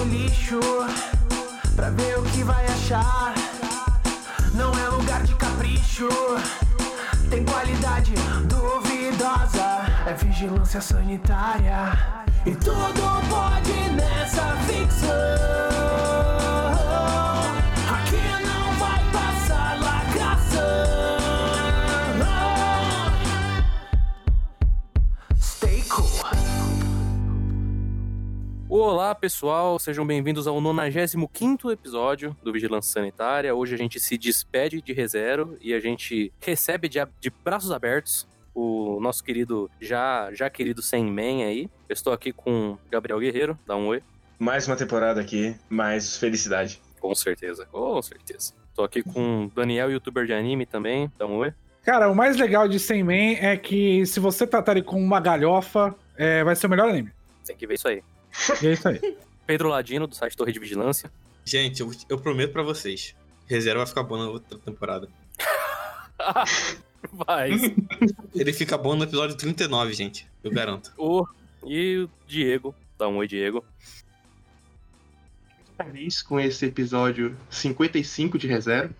no lixo pra ver o que vai achar. Não é lugar de capricho, tem qualidade duvidosa. É vigilância sanitária e tudo pode nessa ficção. Olá, pessoal, sejam bem-vindos ao 95 episódio do Vigilância Sanitária. Hoje a gente se despede de ReZero e a gente recebe de, de braços abertos o nosso querido, já, já querido Sem Man aí. Eu estou aqui com Gabriel Guerreiro, dá um oi. Mais uma temporada aqui, mais felicidade. Com certeza, com certeza. Estou aqui com Daniel, youtuber de anime também, dá um oi. Cara, o mais legal de Sem Man é que se você tratar ele como uma galhofa, é, vai ser o melhor anime. Tem que ver isso aí. E é isso aí. Pedro Ladino, do site Torre de Vigilância. Gente, eu, eu prometo pra vocês. Reserva vai ficar bom na outra temporada. Vai. Ele fica bom no episódio 39, gente. Eu garanto. o, e o Diego, dá um oi, Diego. feliz com esse episódio 55 de reserva.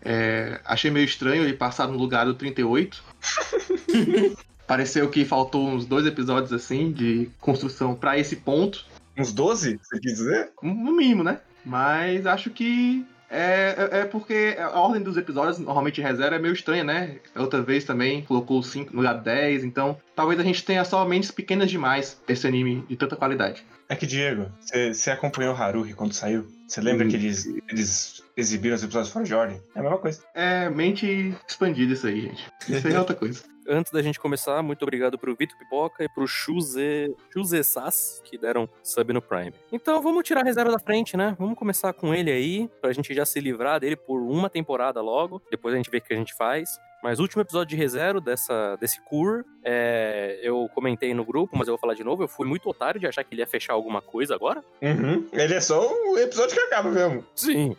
É, achei meio estranho ele passar no lugar do 38. Pareceu que faltou uns dois episódios assim de construção pra esse ponto, Uns 12, você quis dizer? no mínimo, né? Mas acho que é, é, é porque a ordem dos episódios, normalmente reserva, é meio estranha, né? Outra vez também colocou o 5 no lugar do 10, então talvez a gente tenha só mentes pequenas demais esse anime de tanta qualidade. É que, Diego, você acompanhou o Haruhi quando saiu? Você lembra Hum. que eles, eles exibiram os episódios fora de ordem? É a mesma coisa. É mente expandida isso aí, gente. Isso aí é outra coisa. Antes da gente começar, muito obrigado pro Vitor Pipoca e pro Chuze, Chuze Sass, que deram sub no Prime. Então vamos tirar a reserva da frente, né? Vamos começar com ele aí, pra gente já se livrar dele por uma temporada logo. Depois a gente vê o que a gente faz. Mas o último episódio de ReZero dessa, desse cur, é, eu comentei no grupo, mas eu vou falar de novo. Eu fui muito otário de achar que ele ia fechar alguma coisa agora. Uhum. Ele é só o episódio que acaba mesmo. Sim.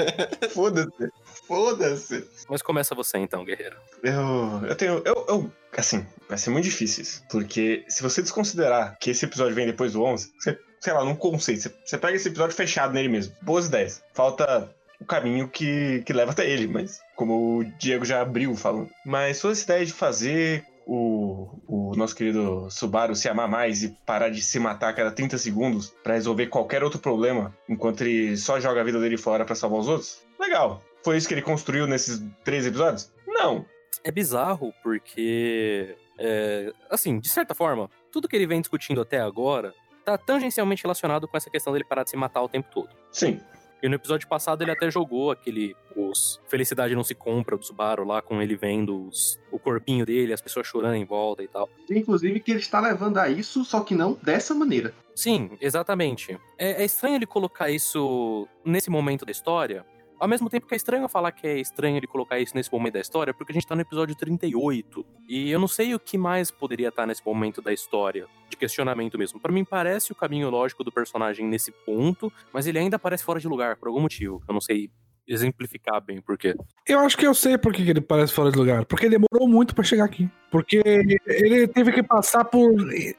Foda-se. Foda-se. Mas começa você então, guerreiro. Eu, eu tenho. Eu, eu, assim, vai ser muito difícil isso. Porque se você desconsiderar que esse episódio vem depois do 11, você, sei lá, num conceito, você, você pega esse episódio fechado nele mesmo. Boas ideias. Falta o caminho que, que leva até ele, mas como o Diego já abriu falando. Mas toda essa ideia de fazer o, o nosso querido Subaru se amar mais e parar de se matar a cada 30 segundos pra resolver qualquer outro problema, enquanto ele só joga a vida dele fora pra salvar os outros, legal. Foi isso que ele construiu nesses três episódios? Não. É bizarro porque, é, assim, de certa forma, tudo que ele vem discutindo até agora tá tangencialmente relacionado com essa questão dele parar de se matar o tempo todo. Sim. E no episódio passado ele até jogou aquele. Os Felicidade Não Se Compra do Subaru lá, com ele vendo os- o corpinho dele, as pessoas chorando em volta e tal. Inclusive que ele está levando a isso, só que não dessa maneira. Sim, exatamente. É, é estranho ele colocar isso nesse momento da história. Ao mesmo tempo que é estranho falar que é estranho ele colocar isso nesse momento da história, porque a gente tá no episódio 38. E eu não sei o que mais poderia estar nesse momento da história, de questionamento mesmo. Pra mim parece o caminho lógico do personagem nesse ponto, mas ele ainda parece fora de lugar, por algum motivo. Eu não sei exemplificar bem por quê. Eu acho que eu sei por que que ele parece fora de lugar. Porque demorou muito pra chegar aqui. Porque ele teve que passar por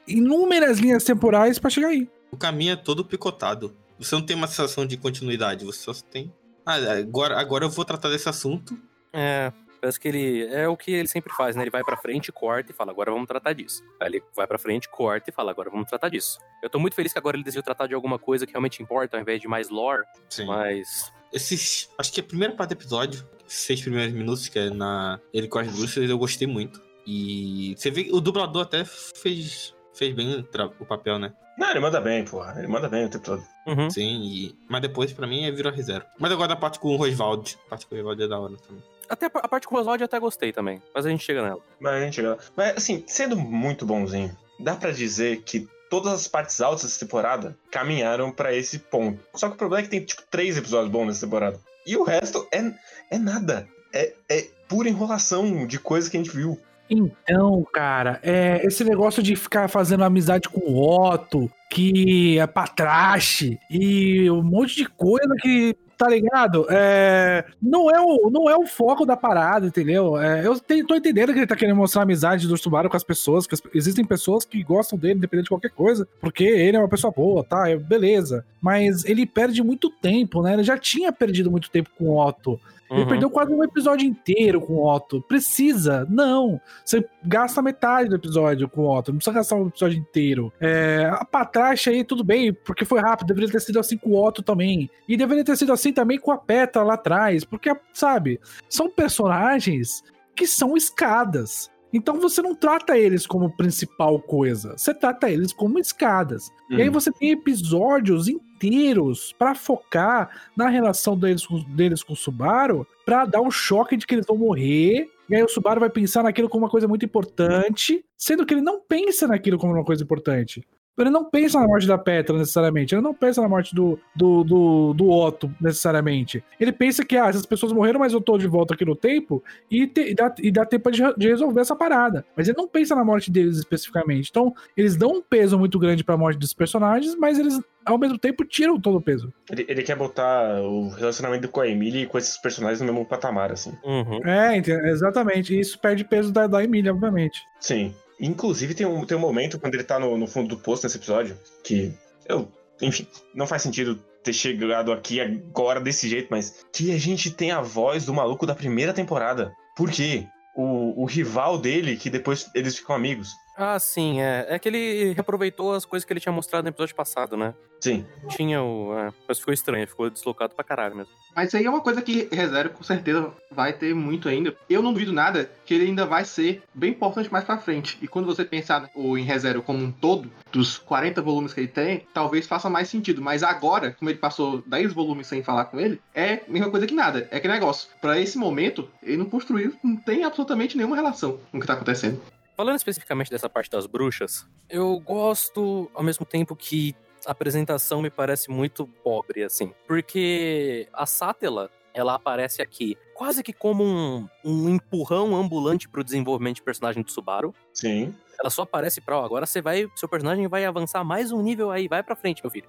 inúmeras linhas temporais pra chegar aí. O caminho é todo picotado. Você não tem uma sensação de continuidade, você só tem. Ah, agora, agora eu vou tratar desse assunto. É, parece que ele. É o que ele sempre faz, né? Ele vai pra frente, corta e fala, agora vamos tratar disso. Aí ele vai pra frente, corta e fala, agora vamos tratar disso. Eu tô muito feliz que agora ele decidiu tratar de alguma coisa que realmente importa, ao invés de mais lore, Sim. mas. Esses. Acho que a primeira parte do episódio, seis primeiros minutos, que é na. Ele com as bruxas, eu gostei muito. E você vê que o dublador até fez. Fez bem o, tra- o papel, né? Não, ele manda bem, porra. Ele manda bem o tempo todo. Uhum. Sim, e... mas depois pra mim é virou reserva. Mas agora da parte com o Roswald. A parte com o Roswald é da hora também. Até a parte com o Oswald eu até gostei também, mas a gente chega nela. Mas a gente chega lá. Mas, assim, sendo muito bonzinho, dá pra dizer que todas as partes altas dessa temporada caminharam pra esse ponto. Só que o problema é que tem, tipo, três episódios bons nessa temporada. E o resto é, é nada. É, é pura enrolação de coisa que a gente viu. Então, cara, é, esse negócio de ficar fazendo amizade com o Otto, que é patrache, e um monte de coisa que tá ligado? É, não, é o, não é o foco da parada, entendeu? É, eu te, tô entendendo que ele tá querendo mostrar a amizade do Subaru com as pessoas, que as- existem pessoas que gostam dele, independente de qualquer coisa, porque ele é uma pessoa boa, tá? É, beleza. Mas ele perde muito tempo, né? Ele já tinha perdido muito tempo com o Otto. Ele Uhum. perdeu quase um episódio inteiro com o Otto. Precisa? Não. Você gasta metade do episódio com o Otto. Não precisa gastar um episódio inteiro. É, a Patracha aí, tudo bem, porque foi rápido. Deveria ter sido assim com o Otto também. E deveria ter sido assim também com a Petra lá atrás. Porque, sabe, são personagens que são escadas. Então você não trata eles como principal coisa. Você trata eles como escadas. E aí Uhum. você tem episódios inteiros pra focar na relação deles com, deles com o Subaru, pra dar o choque de que eles vão morrer. E aí o Subaru vai pensar naquilo como uma coisa muito importante, sendo que ele não pensa naquilo como uma coisa importante. Ele não pensa na morte da Petra necessariamente, ele não pensa na morte do, do, do, do Otto necessariamente. Ele pensa que ah, essas pessoas morreram, mas eu tô de volta aqui no tempo e, te- e dá, e dá tempo de, de resolver essa parada. Mas ele não pensa na morte deles especificamente. Então, eles dão um peso muito grande pra morte dos personagens, mas eles, ao mesmo tempo, tiram todo o peso. Ele, ele quer botar o relacionamento com a Emily e com esses personagens no mesmo patamar, assim. Uhum. É, ente- exatamente. E isso perde peso da, da Emília, obviamente. Sim. Inclusive, tem um, tem um momento quando ele tá no, no fundo do poço nesse episódio que eu, enfim, não faz sentido ter chegado aqui agora desse jeito, mas que a gente tem a voz do maluco da primeira temporada. Por quê? O, o rival dele, que depois eles ficam amigos. Ah, sim, é. É que ele reaproveitou as coisas que ele tinha mostrado no episódio passado, né? Sim. Tinha o. É, mas ficou estranho, ficou deslocado pra caralho mesmo. Mas isso aí é uma coisa que ReZero com certeza vai ter muito ainda. Eu não duvido nada que ele ainda vai ser bem importante mais pra frente. E quando você pensar o em ReZero como um todo, dos 40 volumes que ele tem, talvez faça mais sentido. Mas agora, como ele passou 10 volumes sem falar com ele, é a mesma coisa que nada. É que negócio. Pra esse momento, ele não construiu, não tem absolutamente nenhuma relação com o que tá acontecendo. Falando especificamente dessa parte das bruxas, eu gosto ao mesmo tempo que a apresentação me parece muito pobre, assim. Porque a Sátela, ela aparece aqui quase que como um, um empurrão ambulante pro desenvolvimento de personagem do Subaru. Sim. Ela só aparece pra, ó, agora você vai, seu personagem vai avançar mais um nível aí, vai pra frente, meu filho.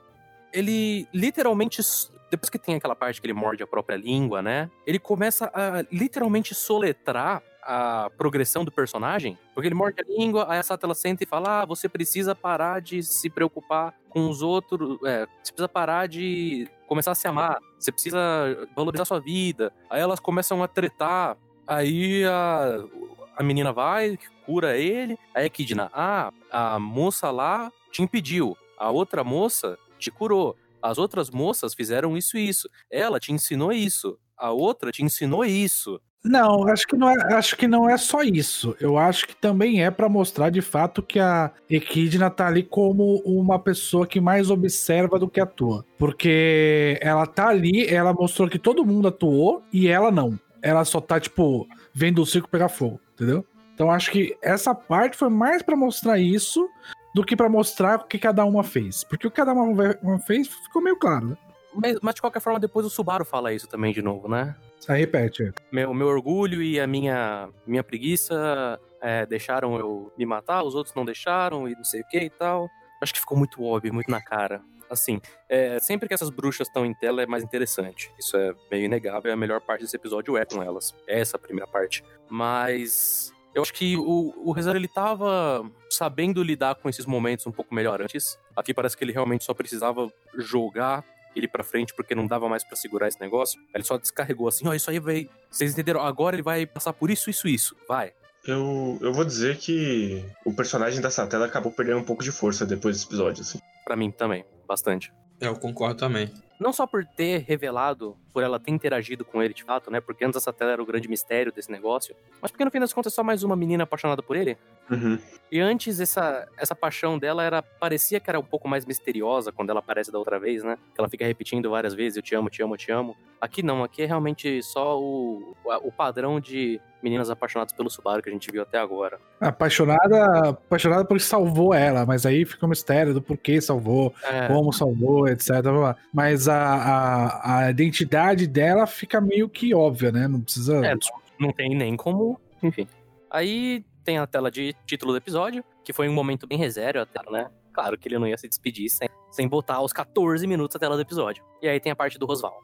Ele literalmente, depois que tem aquela parte que ele morde a própria língua, né? Ele começa a literalmente soletrar a progressão do personagem, porque ele morde a língua, aí a Sátela senta e fala: Ah, você precisa parar de se preocupar com os outros, é, você precisa parar de começar a se amar, você precisa valorizar sua vida. Aí elas começam a tretar, aí a, a menina vai, cura ele, aí a Kidna, ah, a moça lá te impediu, a outra moça te curou, as outras moças fizeram isso e isso, ela te ensinou isso, a outra te ensinou isso. Não, acho que não é, acho que não é só isso. Eu acho que também é pra mostrar de fato que a Equidna tá ali como uma pessoa que mais observa do que atua. Porque ela tá ali, ela mostrou que todo mundo atuou e ela não. Ela só tá, tipo, vendo o circo pegar fogo, entendeu? Então acho que essa parte foi mais pra mostrar isso do que pra mostrar o que cada uma fez. Porque o que cada uma fez ficou meio claro, né? Mas, mas de qualquer forma, depois o Subaru fala isso também de novo, né? Aí repete. Meu, meu orgulho e a minha, minha preguiça é, deixaram eu me matar, os outros não deixaram e não sei o que e tal. Acho que ficou muito óbvio, muito na cara. Assim, é, sempre que essas bruxas estão em tela é mais interessante. Isso é meio inegável. A melhor parte desse episódio é com elas. É essa a primeira parte. Mas eu acho que o, o Rezar ele tava sabendo lidar com esses momentos um pouco melhor antes. Aqui parece que ele realmente só precisava jogar ele pra frente porque não dava mais pra segurar esse negócio. Ele só descarregou assim, ó, isso aí vai. Vocês entenderam? Agora ele vai passar por isso, isso, isso. Vai. Eu, eu vou dizer que o personagem da Satela acabou perdendo um pouco de força depois desse episódio, assim. Pra mim também, bastante. É, eu concordo também. Não só por ter revelado, por ela ter interagido com ele de fato, né? Porque antes a Satela era o grande mistério desse negócio. Mas porque no fim das contas é só mais uma menina apaixonada por ele. Uhum. E antes essa, essa paixão dela era parecia que era um pouco mais misteriosa quando ela aparece da outra vez, né? Que ela fica repetindo várias vezes, eu te amo, te amo, te amo. Aqui não, aqui é realmente só o, o padrão de meninas apaixonadas pelo Subaru que a gente viu até agora. Apaixonada, apaixonada porque salvou ela, mas aí fica o mistério do porquê salvou, É, como salvou, etc. blá. Mas a, a, a identidade dela fica meio que óbvia, né? Não precisa. É, não tem nem como. Enfim. Aí tem a tela de título do episódio, que foi um momento bem resério até, né? Claro que ele não ia se despedir sem, sem botar os 14 minutos a tela do episódio. E aí tem a parte do Rosval.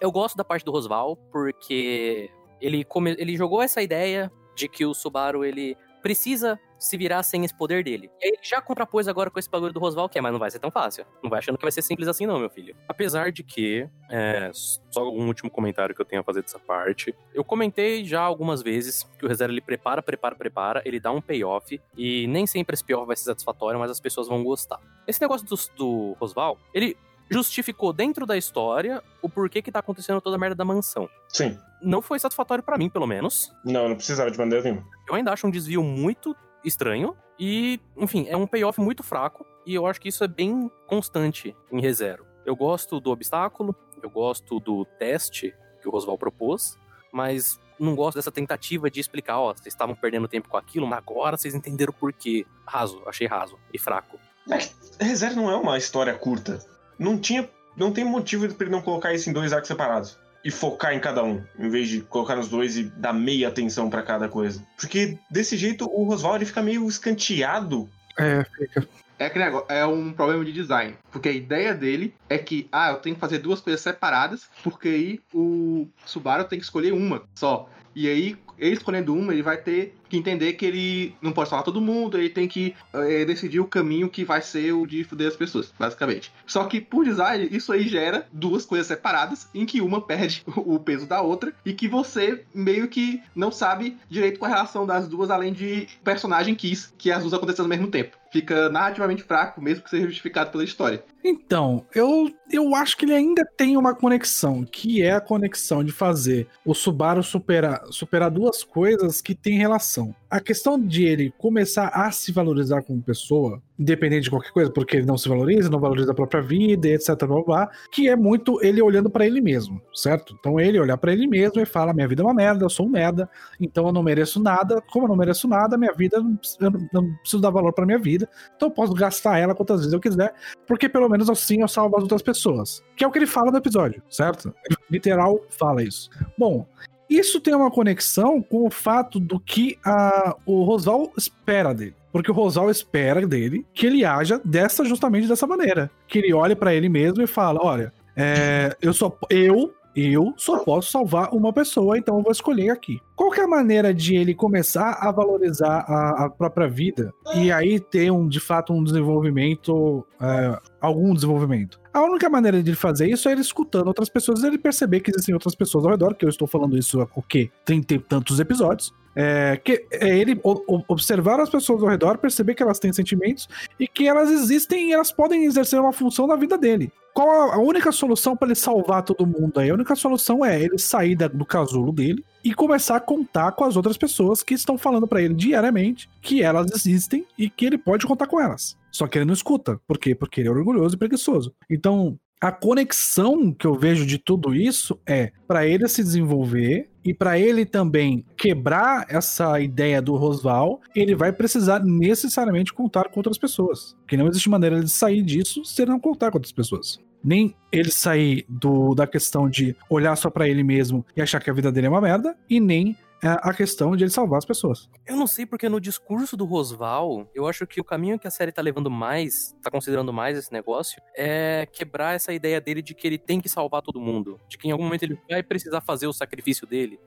Eu gosto da parte do Rosval, porque ele, come... ele jogou essa ideia de que o Subaru ele precisa se virar sem esse poder dele. E aí ele já contrapôs agora com esse bagulho do Rosval, que é, mas não vai ser tão fácil. Não vai achando que vai ser simples assim, não, meu filho. Apesar de que, é, só um último comentário que eu tenho a fazer dessa parte. Eu comentei já algumas vezes que o Rezero ele prepara, prepara, prepara, ele dá um payoff, e nem sempre esse payoff vai ser satisfatório, mas as pessoas vão gostar. Esse negócio do, do Rosval, ele justificou dentro da história o porquê que tá acontecendo toda a merda da mansão. Sim. Não foi satisfatório para mim, pelo menos. Não, não precisava de maneira nenhuma. Eu ainda acho um desvio muito estranho. E, enfim, é um payoff muito fraco. E eu acho que isso é bem constante em ReZero. Eu gosto do obstáculo, eu gosto do teste que o Rosval propôs, mas não gosto dessa tentativa de explicar, ó, vocês estavam perdendo tempo com aquilo, mas agora vocês entenderam por quê. Raso, achei raso e fraco. É que ReZero não é uma história curta. Não tinha. Não tem motivo pra ele não colocar isso em dois arcos separados. E focar em cada um, em vez de colocar nos dois e dar meia atenção pra cada coisa. Porque desse jeito o Rosval ele fica meio escanteado. É, fica. É aquele negócio, é um problema de design. Porque a ideia dele é que, ah, eu tenho que fazer duas coisas separadas, porque aí o Subaru tem que escolher uma só. E aí, ele escolhendo uma, ele vai ter que entender que ele não pode falar todo mundo, ele tem que é, decidir o caminho que vai ser o de fuder as pessoas, basicamente. Só que, por design, isso aí gera duas coisas separadas, em que uma perde o peso da outra, e que você meio que não sabe direito com a relação das duas, além de personagem quis que as duas acontecessem ao mesmo tempo. Fica narrativamente fraco, mesmo que seja justificado pela história. Então, eu, eu acho que ele ainda tem uma conexão, que é a conexão de fazer o Subaru superar, superar duas coisas que têm relação. A questão de ele começar a se valorizar como pessoa, independente de qualquer coisa, porque ele não se valoriza, não valoriza a própria vida, etc, blá, blá, que é muito ele olhando pra ele mesmo, certo? Então ele olhar pra ele mesmo e fala: minha vida é uma merda, eu sou um merda, então eu não mereço nada. Como eu não mereço nada, minha vida, eu não preciso- dar valor pra minha vida, então eu posso gastar ela quantas vezes eu quiser, porque pelo menos assim eu salvo as outras pessoas. Que é o que ele fala no episódio, certo? Ele literal fala isso. Bom, isso tem uma conexão com o fato do que a, o Rosal espera dele. Porque o Rosal espera dele que ele haja dessa justamente dessa maneira. Que ele olhe pra ele mesmo e fala: olha, é, eu só eu eu só posso salvar uma pessoa, então eu vou escolher aqui. Qual que é a maneira de ele começar a valorizar a, a própria vida e aí ter um de fato um desenvolvimento, é, algum desenvolvimento? A única maneira de ele fazer isso é ele escutando outras pessoas e ele perceber que existem outras pessoas ao redor, que eu estou falando isso há o quê? Trinta e tantos episódios. É, que é ele observar as pessoas ao redor, perceber que elas têm sentimentos e que elas existem e elas podem exercer uma função na vida dele. Qual a- a única solução para ele salvar todo mundo aí? A única solução é ele sair da- do casulo dele e começar a contar com as outras pessoas que estão falando para ele diariamente que elas existem e que ele pode contar com elas. Só que ele não escuta. Por quê? Porque ele é orgulhoso e preguiçoso. Então, a conexão que eu vejo de tudo isso é para ele se desenvolver e para ele também quebrar essa ideia do Rosval, ele vai precisar necessariamente contar com outras pessoas. Que não existe maneira de sair disso se ele não contar com outras pessoas. Nem ele sair do, da questão de olhar só para ele mesmo e achar que a vida dele é uma merda, e nem a questão de ele salvar as pessoas. Eu não sei porque no discurso do Rosval, eu acho que o caminho que a série tá levando mais, tá considerando mais esse negócio, é quebrar essa ideia dele de que ele tem que salvar todo mundo. De que em algum momento ele vai precisar fazer o sacrifício dele.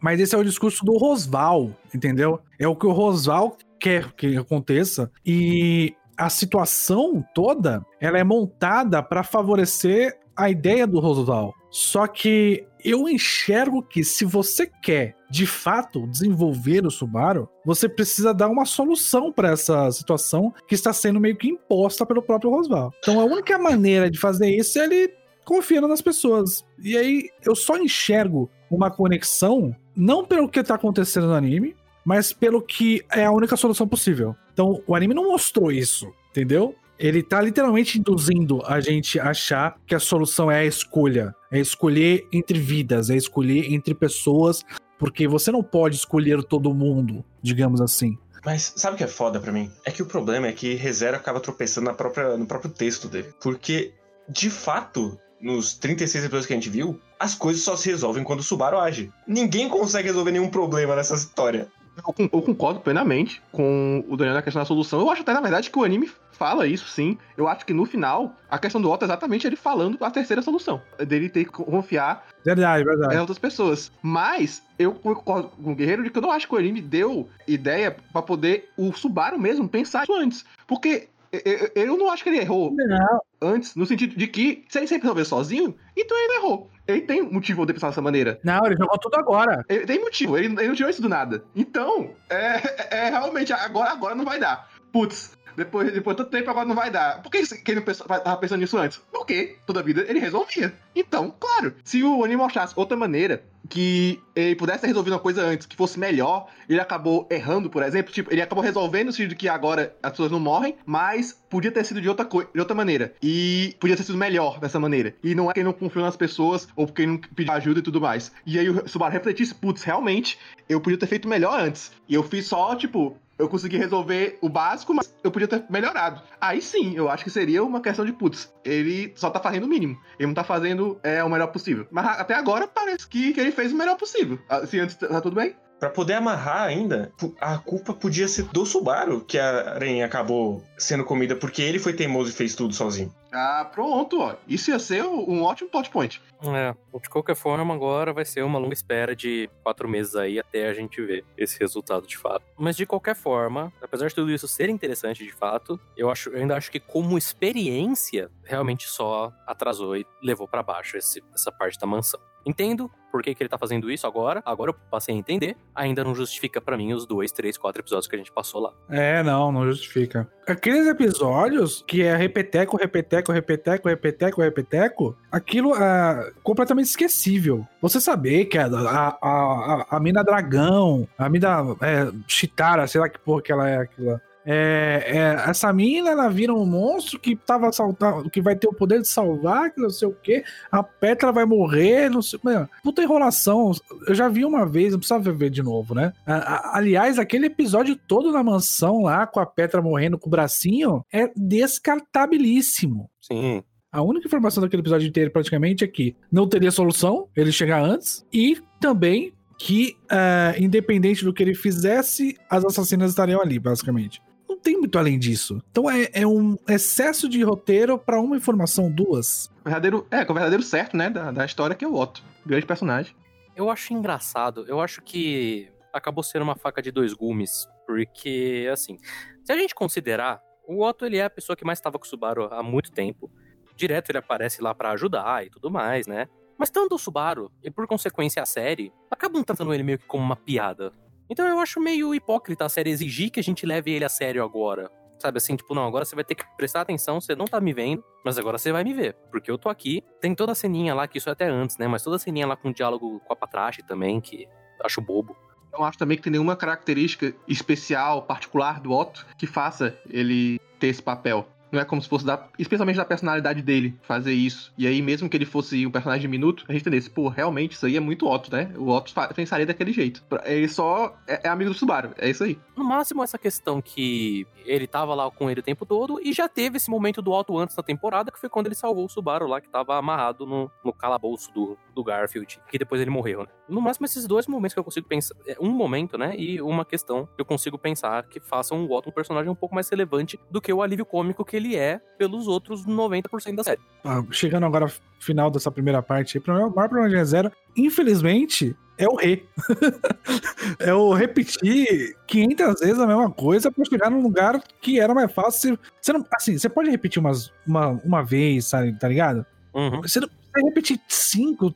Mas esse é o discurso do Rosval, entendeu? É o que o Rosval quer que aconteça. E a situação toda, ela é montada para favorecer a ideia do Rosval. Só que eu enxergo que se você quer, de fato, desenvolver o Subaru, você precisa dar uma solução para essa situação que está sendo meio que imposta pelo próprio Rosval. Então a única maneira de fazer isso é ele confiando nas pessoas. E aí eu só enxergo uma conexão, não pelo que tá acontecendo no anime, mas pelo que é a única solução possível. Então, o anime não mostrou isso, entendeu? Ele tá literalmente induzindo a gente a achar que a solução é a escolha. É escolher entre vidas, é escolher entre pessoas, porque você não pode escolher todo mundo, digamos assim. Mas sabe o que é foda pra mim? É que o problema é que ReZero acaba tropeçando na própria, no próprio texto dele. Porque, de fato, nos 36 episódios que a gente viu, as coisas só se resolvem quando o Subaru age. Ninguém consegue resolver nenhum problema nessa história. Eu, con- eu concordo plenamente com o Daniel na questão da solução. Eu acho até, na verdade, que o anime fala isso, sim. Eu acho que no final, a questão do Otto é exatamente ele falando a terceira solução. Dele ter que confiar Verdade, verdade. em outras pessoas. Mas eu concordo com o Guerreiro de que eu não acho que o anime deu ideia pra poder o Subaru mesmo pensar isso antes. Porque eu, eu- não acho que ele errou Não, antes, no sentido de que se ele sempre resolver sozinho, então ele errou. Ele tem motivo de pensar dessa maneira. não, ele jogou tudo agora. Ele tem motivo, ele, ele não tirou isso do nada. Então, é, é realmente, agora, agora não vai dar. Putz, depois, depois de tanto tempo agora não vai dar. Por que ele não pensou- tava pensando nisso antes? Porque toda vida ele resolvia. Então, claro, se o anime mostrasse outra maneira que ele pudesse ter resolvido uma coisa antes, que fosse melhor, ele acabou errando, por exemplo, tipo, ele acabou resolvendo no sentido de que agora as pessoas não morrem, mas podia ter sido de outra, coi- de outra maneira. E podia ter sido melhor dessa maneira. E não é que ele não confiou nas pessoas, ou porque ele não pediu ajuda e tudo mais. E aí o Subaru refletisse, putz, realmente, eu podia ter feito melhor antes. E eu fiz só, tipo, eu consegui resolver o básico, mas eu podia ter melhorado. Aí sim, eu acho que seria uma questão de, putz, ele só tá fazendo o mínimo. Ele não tá fazendo é, o melhor possível. Mas até agora parece que, que ele fez o melhor possível. Ah, Se antes tá tudo bem? Pra poder amarrar ainda, a culpa podia ser do Subaru, que a aranha acabou sendo comida porque ele foi teimoso e fez tudo sozinho. Ah, pronto, ó. Isso ia ser um ótimo plot point. É, de qualquer forma, agora vai ser uma longa espera de quatro meses aí até a gente ver esse resultado de fato. Mas de qualquer forma, apesar de tudo isso ser interessante de fato, eu, acho, eu ainda acho que como experiência, realmente só atrasou e levou pra baixo esse- essa parte da mansão. Entendo por que, que ele tá fazendo isso agora, agora eu passei a entender, ainda não justifica pra mim os dois, três, quatro episódios que a gente passou lá. É, não, não justifica. Aqueles episódios que é repeteco, repeteco, repeteco, repeteco, repeteco, aquilo é completamente esquecível. Você saber que a, a, a, a mina dragão, a mina é, Chitara, sei lá que porra que ela é aquilo. É, é, essa mina, ela vira um monstro que tava assaltando, que vai ter o poder de salvar, que não sei o quê. A Petra vai morrer, não sei. Mano, puta enrolação. Eu já vi uma vez, não precisava ver de novo, né? A- a- aliás, aquele episódio todo na mansão lá, com a Petra morrendo com o bracinho, é descartabilíssimo. Sim, A única informação daquele episódio inteiro, praticamente, é que não teria solução ele chegar antes, e também que, ah, independente do que ele fizesse, as assassinas estariam ali, basicamente. Não tem muito além disso. Então é, é um excesso de roteiro pra uma informação, duas. O verdadeiro, é, é o verdadeiro certo, né, da, da história, que é o Otto. Grande personagem. Eu acho engraçado. Eu acho que acabou sendo uma faca de dois gumes. Porque, assim, se a gente considerar, o Otto ele é a pessoa que mais estava com o Subaru há muito tempo. Direto ele aparece lá pra ajudar e tudo mais, né? Mas tanto o Subaru e por consequência a série acabam tratando ele meio que como uma piada. Então eu acho meio hipócrita a série exigir que a gente leve ele a sério agora. Sabe assim, tipo, não, agora você vai ter que prestar atenção, você não tá me vendo, mas agora você vai me ver. Porque eu tô aqui. Tem toda a ceninha lá, que isso é até antes, né? Mas toda a ceninha lá com o diálogo com a Patrache também, que acho bobo. Eu não acho também que tem nenhuma característica especial, particular do Otto que faça ele ter esse papel. Não é como se fosse da, especialmente da personalidade dele fazer isso. E aí, mesmo que ele fosse um personagem diminuto, a gente entendesse, pô, realmente isso aí é muito Otto, né? O Otto pensaria daquele jeito. Ele só é, é amigo do Subaru, é isso aí. No máximo, essa questão que ele tava lá com ele o tempo todo e já teve esse momento do Otto antes da temporada, que foi quando ele salvou o Subaru lá, que tava amarrado no, no calabouço do, do Garfield, que depois ele morreu, né? No máximo, esses dois momentos que eu consigo pensar. é, Um momento, né? E uma questão que eu consigo pensar que façam o Otto um personagem um pouco mais relevante do que o alívio cômico que ele é pelos outros 90% da série. Ah, chegando agora ao final dessa primeira parte, o maior problema de Zero, infelizmente, é o re. é o repetir 500 vezes a mesma coisa pra chegar num lugar que era mais fácil. Você não, assim, você pode repetir umas, uma, uma vez, sabe, tá ligado? Uhum. Você não vai repetir cinco.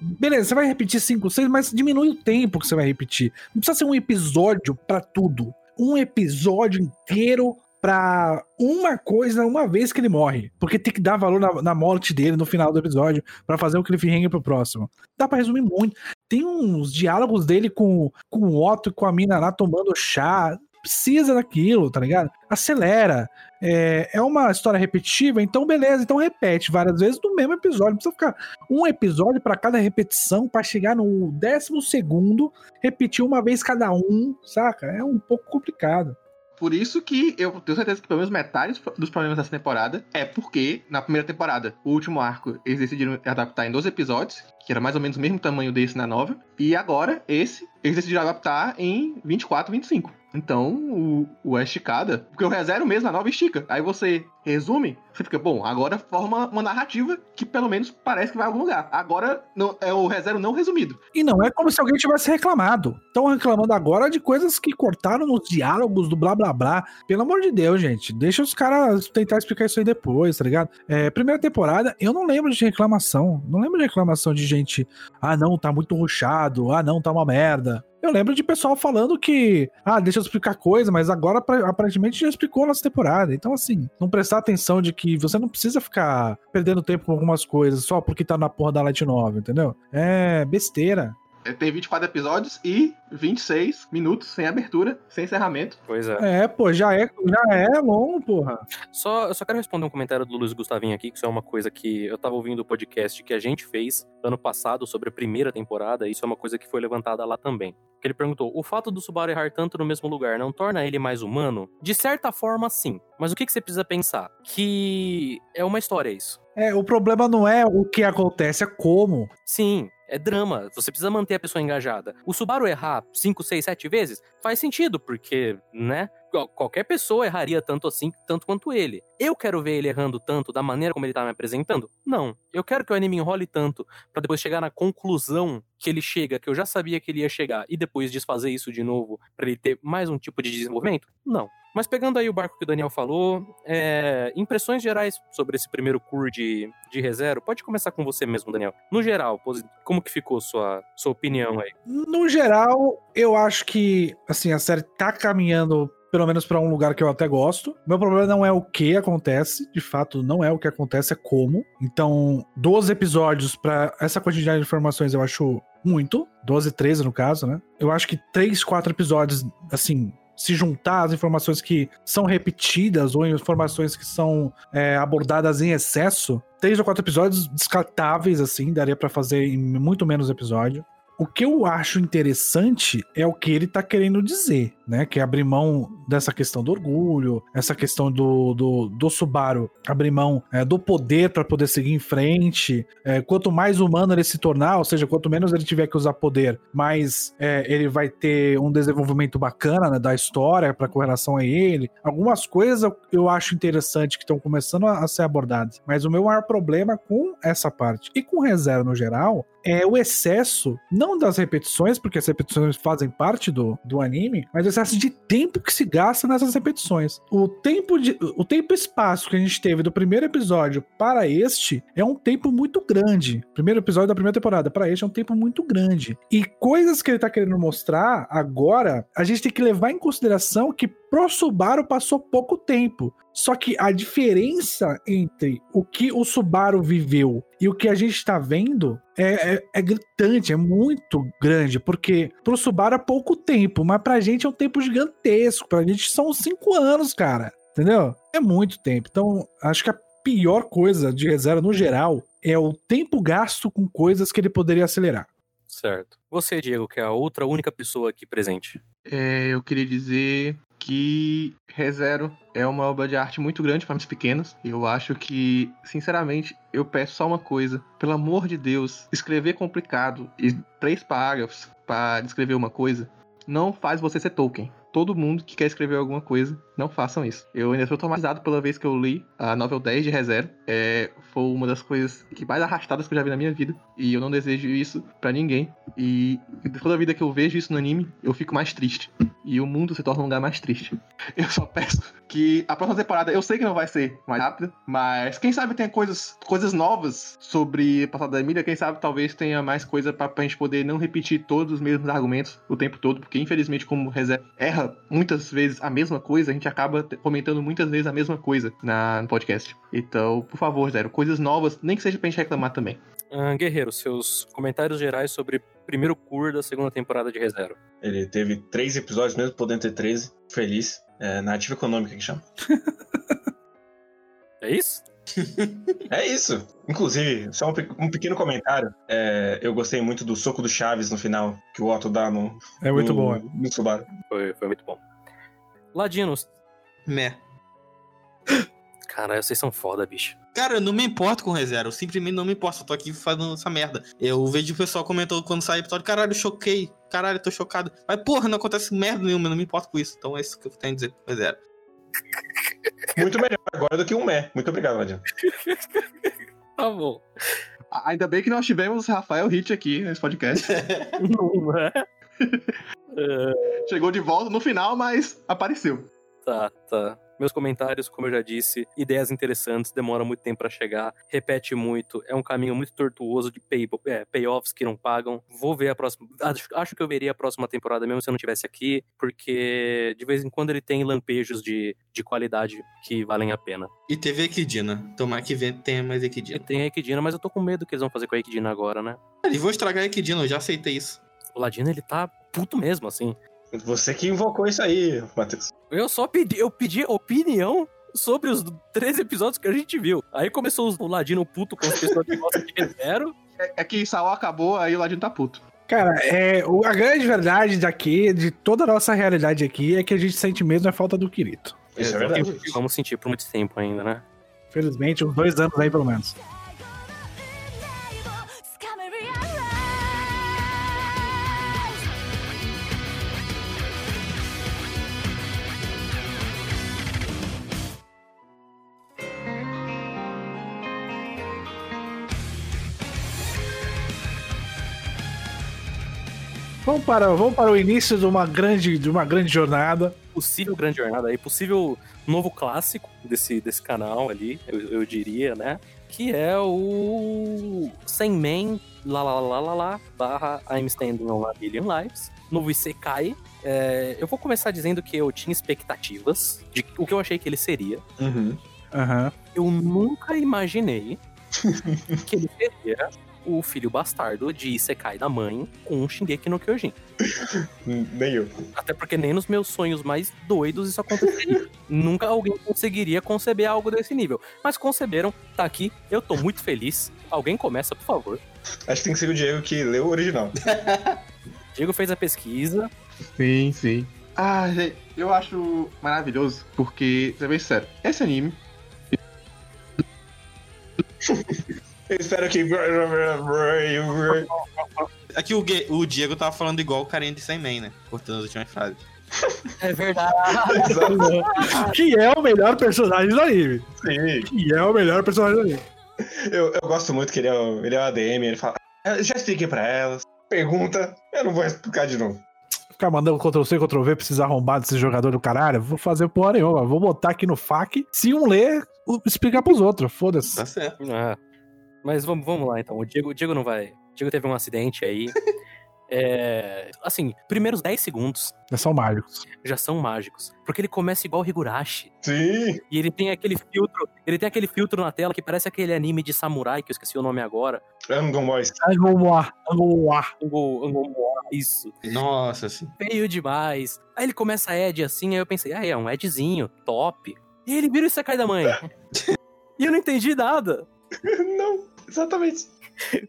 Beleza, você vai repetir cinco, seis, mas diminui o tempo que você vai repetir. Não precisa ser um episódio pra tudo. Um episódio inteiro pra uma coisa uma vez que ele morre. Porque tem que dar valor na, na morte dele no final do episódio pra fazer o cliffhanger pro próximo. Dá pra resumir muito. Tem uns diálogos dele com, com o Otto e com a mina lá tomando chá. Precisa daquilo, tá ligado? Acelera. É, é uma história repetitiva, então beleza, então repete várias vezes no mesmo episódio. Não precisa ficar um episódio pra cada repetição pra chegar no décimo segundo, repetir uma vez cada um, saca? É um pouco complicado. Por isso que eu tenho certeza que pelo menos metade dos problemas dessa temporada é porque, na primeira temporada, o último arco, eles decidiram adaptar em 12 episódios, que era mais ou menos o mesmo tamanho desse na nova. E agora, esse, eles decidiram adaptar em 24, 25. Então, o, o é esticada. Porque o ReZero mesmo, a nova estica. Aí você resume, você fica, bom, agora forma uma narrativa que pelo menos parece que vai a algum lugar. Agora não, é o ReZero não resumido. E não é como se alguém tivesse reclamado. Estão reclamando agora de coisas que cortaram nos diálogos do blá blá blá. Pelo amor de Deus, gente. Deixa os caras tentar explicar isso aí depois, tá ligado? É, primeira temporada, eu não lembro de reclamação. Não lembro de reclamação de gente. Ah, não, tá muito ruchado. Ah, não, tá uma merda. Eu lembro de pessoal falando que, ah, deixa eu explicar coisa, mas agora aparentemente já explicou nessa temporada. Então, assim, não prestar atenção de que você não precisa ficar perdendo tempo com algumas coisas só porque tá na porra da Light Novel, entendeu? É besteira. É, tem 24 episódios e 26 minutos sem abertura, sem encerramento. Pois é. É, pô, já é, já é longo, porra. Só, eu só quero responder um comentário do Luiz Gustavinho aqui, que isso é uma coisa que eu tava ouvindo o podcast que a gente fez ano passado sobre a primeira temporada, e isso é uma coisa que foi levantada lá também. Que ele perguntou: o fato do Subaru errar tanto no mesmo lugar não torna ele mais humano? De certa forma, sim. Mas o que, que você precisa pensar? Que é uma história isso. É, o problema não é o que acontece, é como. Sim, é drama. Você precisa manter a pessoa engajada. O Subaru errar 5, 6, 7 vezes faz sentido, porque, né? Qualquer pessoa erraria tanto assim, tanto quanto ele. Eu quero ver ele errando tanto da maneira como ele tá me apresentando? Não. Eu quero que o anime enrole tanto para depois chegar na conclusão que ele chega, que eu já sabia que ele ia chegar, e depois desfazer isso de novo para ele ter mais um tipo de desenvolvimento? Não. Mas pegando aí o barco que o Daniel falou, é, impressões gerais sobre esse primeiro cur de, de ReZero, pode começar com você mesmo, Daniel. No geral, como que ficou sua, sua opinião aí? No geral, eu acho que, assim, a série tá caminhando pelo menos para um lugar que eu até gosto. Meu problema não é o que acontece, de fato, não é o que acontece, é como. Então, 12 episódios para essa quantidade de informações eu acho muito. 12, 13 no caso, né? Eu acho que 3, 4 episódios, assim, se juntar as informações que são repetidas ou informações que são é, abordadas em excesso, três ou quatro episódios descartáveis, assim, daria para fazer em muito menos episódio. O que eu acho interessante é o que ele tá querendo dizer, né? Que é abrir mão dessa questão do orgulho, essa questão do, do, do Subaru abrir mão é, do poder para poder seguir em frente. É, quanto mais humano ele se tornar, ou seja, quanto menos ele tiver que usar poder, mais é, ele vai ter um desenvolvimento bacana né, da história para com relação a ele. Algumas coisas eu acho interessante que estão começando a, a ser abordadas, mas o meu maior problema com essa parte e com reserva no geral é o excesso, não das repetições, porque as repetições fazem parte do, do anime, mas o excesso de tempo que se gasta nessas repetições. O tempo de, o tempo espaço que a gente teve do primeiro episódio para este é um tempo muito grande. Primeiro episódio da primeira temporada para este é um tempo muito grande. E coisas que ele tá querendo mostrar agora, a gente tem que levar em consideração que pro Subaru passou pouco tempo. Só que a diferença entre o que o Subaru viveu e o que a gente está vendo é, é, é, gritante, é muito grande, porque pro Subaru é pouco tempo, mas pra gente é um tempo gigantesco. Pra gente são cinco anos, cara. Entendeu? É muito tempo. Então, acho que a pior coisa de reserva no geral é o tempo gasto com coisas que ele poderia acelerar. Certo. Você, Diego, que é a outra única pessoa aqui presente. É, eu queria dizer que ReZero é uma obra de arte muito grande para os pequenos. Eu acho que, sinceramente, eu peço só uma coisa. Pelo amor de Deus, escrever complicado e três parágrafos para descrever uma coisa não faz você ser Tolkien todo mundo que quer escrever alguma coisa, não façam isso. Eu ainda estou traumatizado pela vez que eu li a novel 10 de ReZero. É, foi uma das coisas que mais arrastadas que eu já vi na minha vida. E eu não desejo isso para ninguém. E toda vida que eu vejo isso no anime, eu fico mais triste. E o mundo se torna um lugar mais triste. Eu só peço que a próxima temporada, eu sei que não vai ser mais rápida, mas quem sabe tenha coisas, coisas novas sobre passado da Emília. Quem sabe talvez tenha mais coisa pra, pra gente poder não repetir todos os mesmos argumentos o tempo todo, porque infelizmente, como ReZero erra muitas vezes a mesma coisa, a gente acaba comentando muitas vezes a mesma coisa na, no podcast. Então, por favor, Zero, coisas novas, nem que seja pra gente reclamar também. Uh, Guerreiro, seus comentários gerais sobre primeiro cur da segunda temporada de ReZero. Ele teve três episódios, mesmo podendo ter 13. Feliz. É, narrativa econômica que chama. é isso? É isso. Inclusive, só um, um pequeno comentário. É, eu gostei muito do soco do Chaves no final, que o Otto dá no. É muito no, bom. É. No Subaru. Foi, foi muito bom. Ladinos. Meh. Cara, vocês são foda, bicho. Cara, eu não me importo com reserva, eu simplesmente não me importo, eu tô aqui fazendo essa merda. Eu vejo o pessoal comentando quando sai o episódio, caralho, choquei. caralho, tô chocado. Mas, porra, não acontece merda nenhuma, eu não me importo com isso. Então é isso que eu tenho a dizer. Mas era. Muito melhor agora do que um mé. Muito obrigado, Ladino. Tá bom. Ainda bem que nós tivemos Rafael Hit aqui nesse podcast. Não é? Chegou de volta no final, mas apareceu. Tá, tá. Meus comentários, como eu já disse, ideias interessantes, demora muito tempo pra chegar, repete muito, é um caminho muito tortuoso de pay, é, payoffs que não pagam. Vou ver a próxima. Acho, acho que eu veria a próxima temporada mesmo se eu não estivesse aqui, porque de vez em quando ele tem lampejos de, de qualidade que valem a pena. E teve Equidina. Tomara que venha tenha mais E Equidina. tem a Equidina, mas eu tô com medo que eles vão fazer com a Equidina agora, né? Eles vão estragar a Equidina, eu já aceitei isso. O Ladino, ele tá puto mesmo, assim. Você que invocou isso aí, Matheus. Eu só pedi, eu pedi opinião sobre os três episódios que a gente viu. Aí começou o Ladino puto com as pessoas que gostam de ReZero. É, é que Saul acabou, aí o Ladino tá puto. Cara, é, a grande verdade daqui, de toda a nossa realidade aqui, é que a gente sente mesmo a falta do Kirito. Isso é verdade. Vamos sentir por muito tempo ainda, né? Felizmente, uns dois anos aí, pelo menos. Vamos para, vamos para o início de uma grande, de uma grande jornada. Possível grande jornada aí, possível novo clássico desse, desse canal ali, eu, eu diria, né? Que é o Senman lá lá lá lá lá barra I'm Standing on a Billion Lives, novo Isekai. É, eu vou começar dizendo que eu tinha expectativas de o que eu achei que ele seria. Uhum. Aham. eu nunca imaginei que ele seria o filho bastardo de Isekai da mãe com um Shingeki no Kyojin. Nem eu. Até porque nem nos meus sonhos mais doidos isso aconteceria. nunca alguém conseguiria conceber algo desse nível. Mas conceberam, tá aqui, eu tô muito feliz. Alguém começa, por favor. Acho que tem que ser o Diego que leu o original. Diego fez a pesquisa. Sim, sim. Ah, gente, eu acho maravilhoso, porque, pra ser bem sério, esse anime, Eu espero que. Aqui o, Gue- o Diego tava falando igual o carinha de Sem Man, né? Cortando as últimas frases. É verdade. Que é o melhor personagem do anime. Sim. Que é o melhor personagem do anime. Eu, eu gosto muito que ele é, o- ele é o ADM, ele fala. "Ah, Já expliquei pra elas. Pergunta, eu não vou explicar de novo. Ficar mandando Ctrl-C, Ctrl-V, precisa arrombar desse jogador do caralho. Vou fazer porra nenhuma. Vou botar aqui no FAQ. Se um ler, o- explicar pros outros. Foda-se. Tá certo. Ah, mas vamos, vamos lá então. O Diego, o Diego não vai. O Diego teve um acidente aí. É, assim, primeiros 10 segundos São mágicos. já são mágicos. Porque ele começa igual o Higurashi. Sim. E ele tem aquele filtro. Ele tem aquele filtro na tela que parece aquele anime de samurai, que eu esqueci o nome agora. Angon Boys. Angomoa. Angomoa. Ango, Angomoa, isso. Nossa, assim. Feio demais. Aí ele começa a Ed assim, aí eu pensei, ah, é um Edzinho, top. E ele vira o Isekai da mãe. e eu não entendi nada. não, exatamente.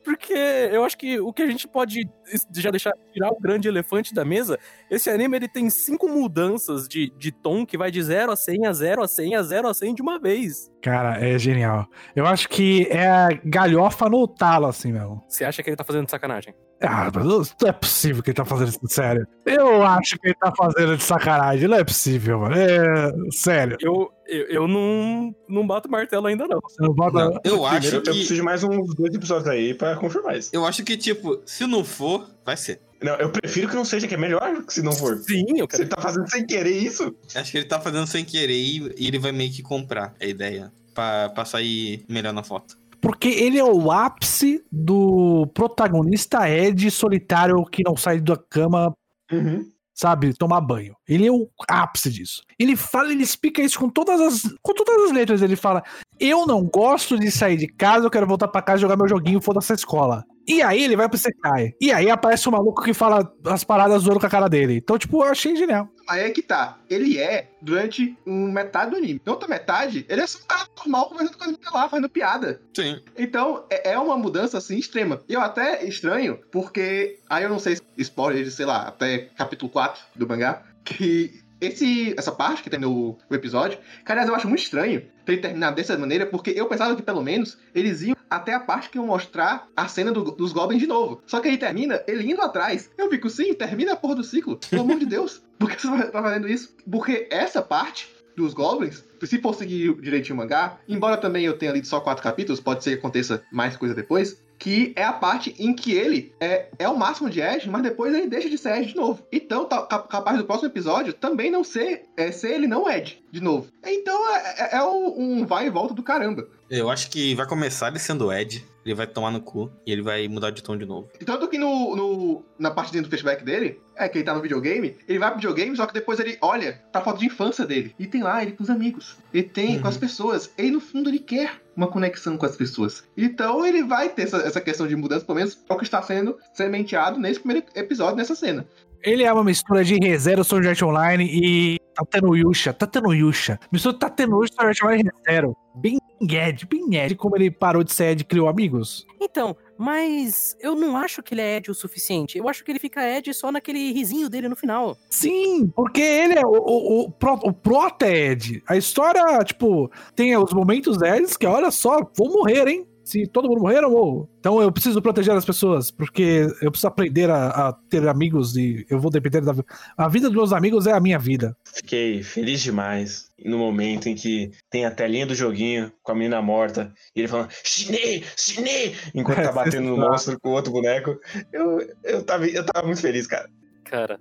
Porque eu acho que o que a gente pode já deixar tirar o grande elefante da mesa, esse anime ele tem cinco mudanças de, de tom que vai de 0 a 100, a 0 a 100, a 0 a 100 de uma vez. Cara, é genial. Eu acho que é a galhofa no talo, assim, mesmo. Você acha que ele tá fazendo de sacanagem? Ah, mas não é possível que ele tá fazendo isso de sério. Eu acho que ele tá fazendo de sacanagem. Não é possível, mano. É sério. Eu, eu, eu não, não bato martelo ainda não. Você não bota. Não, eu acho Primeiro, eu que. preciso de mais uns dois episódios aí pra confirmar isso. Eu acho que, tipo, se não for, vai ser. Não, eu prefiro que não seja, que é melhor que se não for. Sim, eu Você quero. tá fazendo sem querer isso? Acho que ele tá fazendo sem querer e e ele vai meio que comprar a ideia. Pra, pra sair melhor na foto. Porque ele é o ápice do protagonista Ed solitário que não sai da cama, Uhum. sabe, tomar banho. Ele é o ápice disso. Ele fala, ele explica isso com todas as, com todas as letras. Ele fala: Eu não gosto de sair de casa, eu quero voltar pra casa e jogar meu joguinho, foda-se a escola. E aí ele vai pro Sekai. E aí aparece um maluco que fala as paradas zoando com a cara dele. Então, tipo, eu achei genial. aí é que tá. Ele é durante um metade do anime. Na outra metade, ele é só um cara normal conversando com as meninas lá, fazendo piada. Sim. Então, é é uma mudança, assim, extrema. E eu até estranho, porque... Aí eu não sei se spoiler de, sei lá, até capítulo 4 do mangá, que esse, essa parte que tem no episódio, aliás eu acho muito estranho ter terminado dessa maneira, porque eu pensava que pelo menos eles iam até a parte que iam mostrar a cena do- dos Goblins de novo. Só que aí termina ele indo atrás. Eu fico, sim, termina a porra do ciclo. Pelo amor de Deus. Por que você tá fazendo isso? Porque essa parte dos Goblins, se for seguir direitinho o mangá, embora também eu tenha lido só quatro capítulos, pode ser que aconteça mais coisa depois, que é a parte em que ele é, é o máximo de Edge, mas depois ele deixa de ser Edge de novo. Então, tá cap- capaz do próximo episódio também não ser, é, ser ele não Edge de novo. Então, é, é- é um vai e volta do caramba. Eu acho que vai começar ele sendo Ed, ele vai tomar no cu e ele vai mudar de tom de novo. Tanto que no, no- na parte dentro do flashback dele, é que ele tá no videogame, ele vai pro videogame, só que depois ele olha pra foto de infância dele. E tem lá ele com os amigos. Ele tem com as pessoas. Ele, no fundo, ele quer uma conexão com as pessoas. Então ele vai ter essa, essa questão de mudança, pelo menos é o que está sendo sementeado nesse primeiro episódio, nessa cena. Ele é uma mistura de ReZero, Sword Art Online e Tateno Yusha. Tateno Yusha. Mistura Tateno Yusha, Sword Art Online e ReZero. Bem Ed, bem Ed. Como ele parou de ser Ed e criou amigos. Então, mas eu não acho que ele é Ed o suficiente. Eu acho que ele fica Ed só naquele risinho dele no final. Sim, porque ele é o, o, o, pro, o prota Ed. A história, tipo, tem os momentos Eds que, olha só, vou morrer, hein? Se todo mundo morrer, eu morro. Então eu preciso proteger as pessoas, porque eu preciso aprender a, a ter amigos e eu vou depender da... A vida dos meus amigos é a minha vida. Fiquei feliz demais no momento em que tem a telinha do joguinho com a menina morta e ele falando Shinei, Shinei, enquanto tá batendo no monstro com o outro boneco. Eu, eu, tava, eu tava muito feliz, cara. Cara.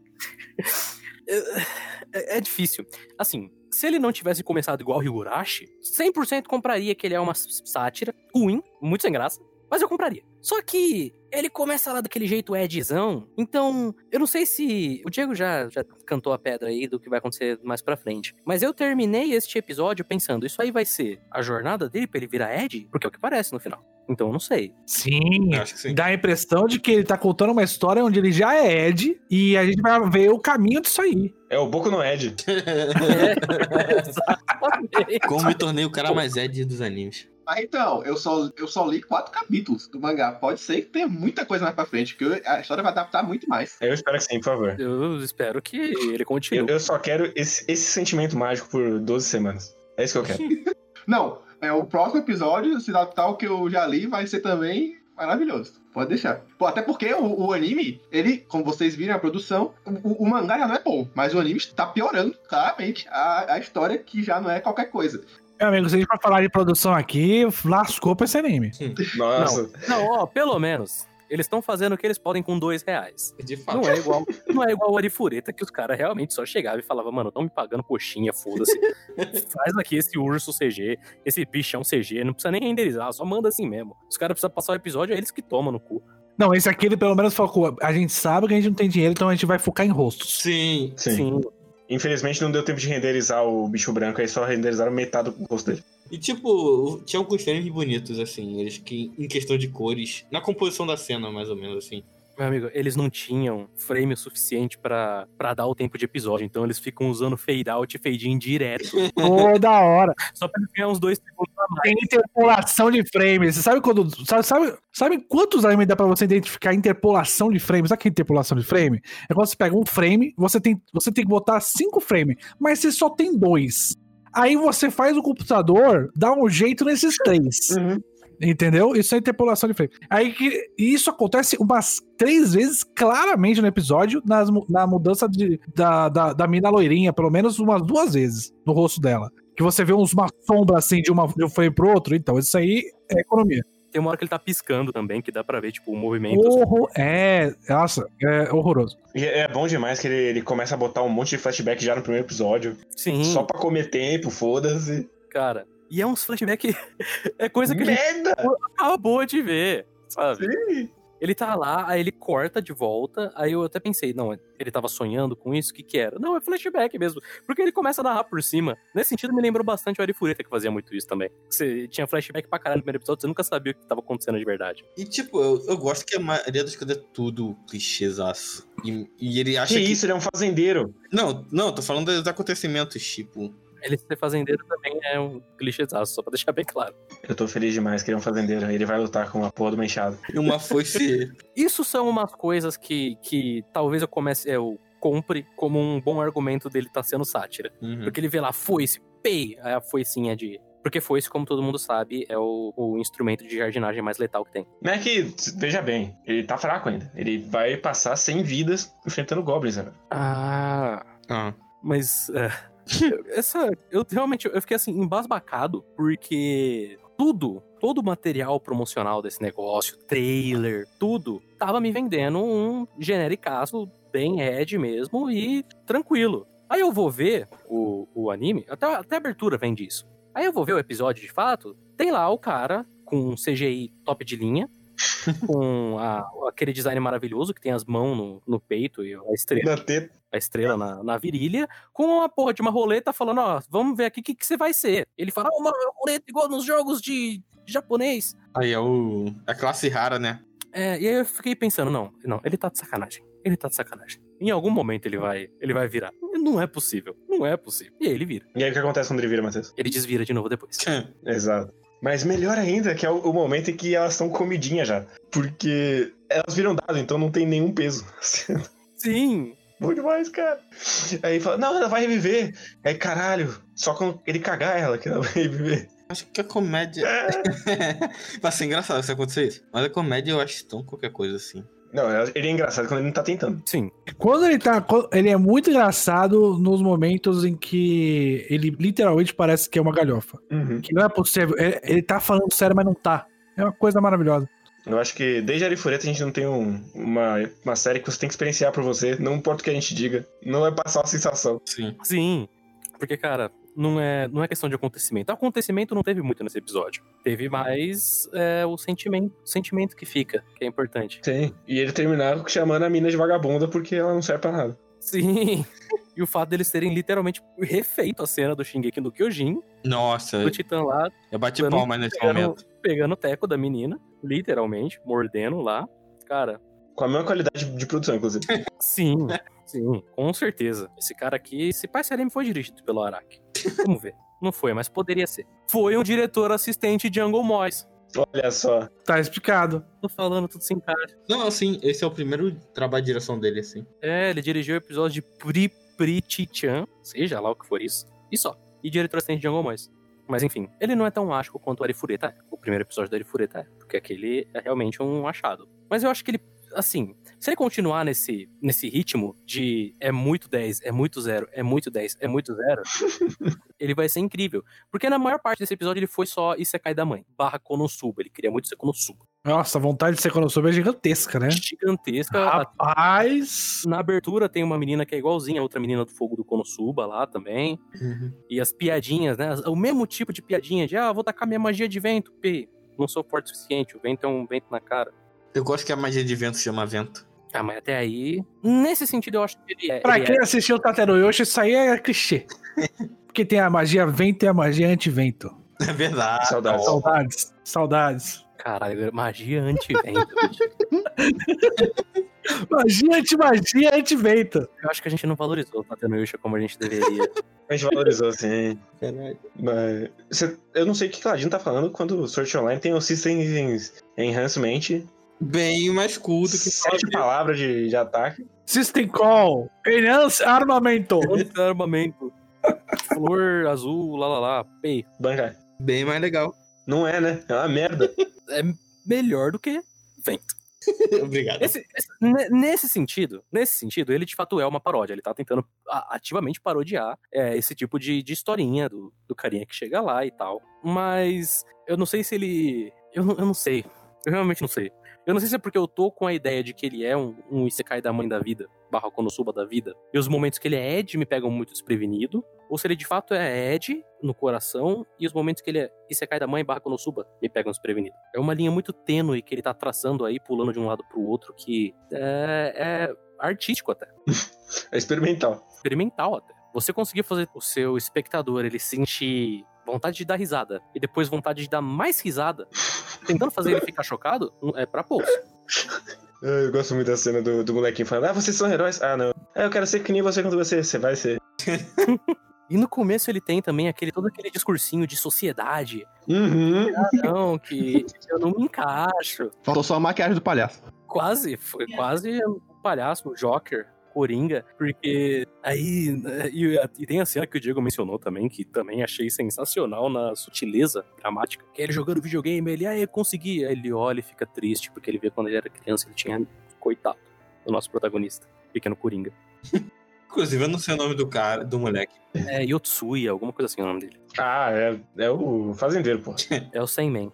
é, é difícil. Assim, se ele não tivesse começado igual o Higurashi, 100% compraria que ele é uma sátira ruim, muito sem graça, mas eu compraria. Só que ele começa lá daquele jeito Edzão, então eu não sei se. O Diego já, já cantou a pedra aí do que vai acontecer mais pra frente. Mas eu terminei este episódio pensando: isso aí vai ser a jornada dele pra ele virar Ed? Porque é o que parece no final. Então eu não sei. Sim, Eu acho que sim. dá a impressão de que ele tá contando uma história onde ele já é Ed e a gente vai ver o caminho disso aí. É o Boku no Ed. É. Como me tornei o cara mais Ed dos animes. Mas então, eu só, eu só li quatro capítulos do mangá. Pode ser que tenha muita coisa mais pra frente, porque a história vai adaptar muito mais. Eu espero que sim, por favor. Eu espero que ele continue. Eu, eu só quero esse, esse sentimento mágico por 12 semanas. É isso que eu quero. Não, é o próximo episódio, se adaptar o que eu já li, vai ser também maravilhoso. Pode deixar. Pô, até porque o, o anime, ele, como vocês viram a produção, o, o mangá já não é bom, mas o anime está piorando claramente a, a história que já não é qualquer coisa. Meu amigo, se a gente for falar de produção aqui, lascou pra esse anime. Nossa. Não, ó, pelo menos. Eles estão fazendo o que eles podem com dois reais. De fato. Não é igual, não é igual o Arifureta, que os caras realmente só chegavam e falavam, mano, estão me pagando coxinha, foda-se. Faz aqui esse urso CG, esse bichão CG, não precisa nem renderizar, só manda assim mesmo. Os caras precisam passar o episódio, é eles que tomam no cu. Não, esse aqui ele pelo menos focou. A gente sabe que a gente não tem dinheiro, então a gente vai focar em rostos. Sim. Sim. Infelizmente não deu tempo de renderizar o bicho branco, aí só renderizaram metade do rosto dele. E tipo, tinha alguns frames bonitos, assim, eles que, em questão de cores, na composição da cena, mais ou menos, assim. Meu amigo, eles não tinham frame o suficiente pra, pra dar o tempo de episódio, então eles ficam usando fade out e fade in direto. Pô, da hora. só pra eles ganhar uns dois segundos a mais. Tem interpolação de frames. Você sabe quando. Sabe, sabe, sabe quantos animes dá pra você identificar interpolação de frames? Sabe o que é interpolação de frame? É quando você pega um frame, você tem, você tem que botar cinco frames, mas você só tem dois. Aí você faz o computador dar um jeito nesses três. Entendeu? Isso é interpolação de frame. Aí que isso acontece umas três vezes claramente no episódio, nas na mudança de, da, da, da mina loirinha, pelo menos umas duas vezes no rosto dela. Que você vê uns, uma sombra assim de, uma, de um frame pro outro. Então, isso aí é economia. Tem uma hora que ele tá piscando também, que dá pra ver, tipo, o movimento. Horror, é, nossa, é horroroso. E é bom demais que ele, ele começa a botar um monte de flashback já no primeiro episódio. Sim, Só pra comer tempo, foda-se. cara. E é uns flashback. é coisa que a gente Merda! acabou de ver, sabe? Sim. Ele tá lá, aí ele corta de volta, aí eu até pensei, não, ele tava sonhando com isso, o que que era? Não, é flashback mesmo, porque ele começa a narrar por cima. Nesse sentido, me lembrou bastante o Arifureta, que fazia muito isso também. Você tinha flashback pra caralho no primeiro episódio, você nunca sabia o que tava acontecendo de verdade. E tipo, eu, eu gosto que a maioria das coisas é tudo clichêzaço. E, e ele acha Que que. isso, ele é um fazendeiro. Não, não, tô falando dos acontecimentos, tipo. Ele ser fazendeiro também é um clichêzaço, só pra deixar bem claro. Eu tô feliz demais que ele é um fazendeiro. Ele vai lutar com a porra de uma enxada. Uma foice. Isso são umas coisas que, que talvez eu comece, eu compre como um bom argumento dele tá sendo sátira. Uhum. Porque ele vê lá, foice, pei, aí a foicinha de... Porque foice, como todo mundo sabe, é o, o instrumento de jardinagem mais letal que tem. Não é que, veja bem, ele tá fraco ainda. Ele vai passar 100 vidas enfrentando goblins, né? Ah... Ah. Mas, é, essa, eu realmente, eu fiquei assim, embasbacado, porque tudo, todo o material promocional desse negócio, trailer, tudo, tava me vendendo um genericaço bem Ed mesmo e tranquilo. Aí eu vou ver o, o anime, até, até a abertura vem disso. Aí eu vou ver o episódio de fato, tem lá o cara com um CGI top de linha, com a- aquele design maravilhoso que tem as mãos no, no peito e a estrela Da teta. a estrela na, na virilha, com uma porra de uma roleta falando, ó, vamos ver aqui o que, que você vai ser. Ele fala, "Ah, uma roleta igual nos jogos de japonês. Aí é o. A classe rara, né? É, e aí eu fiquei pensando, não, não, ele tá de sacanagem. Ele tá de sacanagem. Em algum momento ele vai, ele vai virar. Não é possível. Não é possível. E aí ele vira. E aí o que acontece quando ele vira, Matheus? Ele desvira de novo depois. Exato. Mas melhor ainda que é o, o momento em que elas estão comidinhas já. Porque elas viram dado, então não tem nenhum peso. Sim. Bom demais, cara. Aí fala, não, ela vai reviver. Aí, caralho, só quando ele cagar ela que ela vai reviver. Acho que a comédia. vai ser engraçado se acontecer isso. Mas a comédia eu acho tão qualquer coisa assim. Não, ele é engraçado quando ele não tá tentando. Sim. Quando ele tá. Ele é muito engraçado nos momentos em que ele literalmente parece que é uma galhofa. Uhum. Que não é possível. Ele, ele tá falando sério, mas não tá. É uma coisa maravilhosa. Eu acho que desde Arifureta a gente não tem um- uma, uma série que você tem que experienciar por você. Não importa o que a gente diga. Não é passar a sensação. Sim. Sim. Porque, cara, não é, não é questão de acontecimento. Acontecimento não teve muito nesse episódio. Teve mais é, o sentimento, o sentimento que fica, que é importante. Sim. E ele terminar chamando a mina de vagabunda porque ela não serve pra nada. Sim. E o fato deles terem literalmente refeito a cena do Shingeki no Kyojin, Nossa, do Titã lá, eu bati Mano, palma nesse pegando, momento. pegando o teco da menina, literalmente, mordendo lá. Cara, Com a mesma qualidade de produção, inclusive. sim, sim, com certeza. Esse cara aqui, esse pai anime foi dirigido pelo Araki. Vamos ver. Não foi, mas poderia ser. Foi um diretor assistente de Jungle Moise. Olha só. Tá explicado. Tô falando tudo sem cara. Não, assim, esse é o primeiro trabalho de direção dele, assim. É, ele dirigiu o episódio de Pri Priti-chan, seja lá o que for isso, e só. E diretor assistente de Jungle Moise. Mas enfim, ele não é tão ástico quanto o Arifureta é. O primeiro episódio do Arifureta é. Porque aquele é realmente um achado. Mas eu acho que ele, assim, se ele continuar nesse, nesse ritmo de é muito 10, é muito 0, é muito 10, é muito 0, ele vai ser incrível. Porque na maior parte desse episódio ele foi só Isekai da mãe, barra Konosuba. Ele queria muito ser Konosuba. Nossa, a vontade de ser Konosuba é gigantesca, né? Gigantesca. Rapaz. Na abertura tem uma menina que é igualzinha a outra menina do fogo do Konosuba lá também. E as piadinhas, né? O mesmo tipo de piadinha de, ah, vou tacar minha magia de vento, P. Não sou forte o suficiente, o vento é um vento na cara. Eu gosto que a magia de vento se chama vento. Ah, mas até aí. Nesse sentido, eu acho que ele é. Pra ele quem é- assistiu o Tateru Yoshi, isso aí é clichê. Porque tem a magia vento e a magia anti-vento. É verdade. Saudades. Saudades. Saudades. Caralho, magia anti-vento. Magia anti-magia anti-vento. eu acho que a gente não valorizou o Tatenuyusha como a gente deveria. A gente valorizou, sim. Caralho. Mas eu não sei o que o Ladino tá falando quando o Sword Online tem o System Enhancement, Bem mais culto que sete palavras de, de ataque. System Call. Enhance armamento. Quanto armamento? Flor azul, lá lá lá, pei. Bem mais legal. Não é, né? É uma merda. É melhor do que vento. Obrigado. Esse- esse- ne- nesse sentido, nesse sentido, ele de fato é uma paródia. Ele tá tentando ativamente parodiar é, esse tipo de, de historinha do, do carinha que chega lá e tal. Mas eu não sei se ele. Eu, não- eu não sei. Eu realmente não sei. Eu não sei se é porque eu tô com a ideia de que ele é um, um Isekai da mãe da vida, barra Konosuba da vida, e os momentos que ele é Ed me pegam muito desprevenido, ou se ele de fato é Ed no coração, e os momentos que ele é Isekai da mãe, barra Konosuba, me pegam desprevenido. É uma linha muito tênue que ele tá traçando aí, pulando de um lado pro outro, que é, é artístico até, É experimental. experimental até. Você conseguir fazer o seu espectador ele sentir vontade de dar risada e depois vontade de dar mais risada, tentando fazer ele ficar chocado, é pra poucos. Eu gosto muito da cena do, do molequinho falando: Ah, vocês são heróis? Ah, não. Ah, eu quero ser que nem você quando você. Você vai ser. E no começo ele tem também aquele todo aquele discursinho de sociedade, Uhum. não, que eu não me encaixo. Faltou só a maquiagem do palhaço. Quase, foi quase o palhaço, o Joker. Coringa, porque aí. né, E, e tem a cena que o Diego mencionou também, que também achei sensacional na sutileza dramática. Que é ele jogando videogame, ele, ah, eu consegui. Aí ele olha e fica triste, porque ele vê quando ele era criança, ele tinha. Coitado do nosso protagonista, pequeno Coringa. Inclusive, eu não sei o nome do cara, do moleque. É Yotsuya, alguma coisa assim é o nome dele. Ah, é, é o fazendeiro, pô. É o Sandman.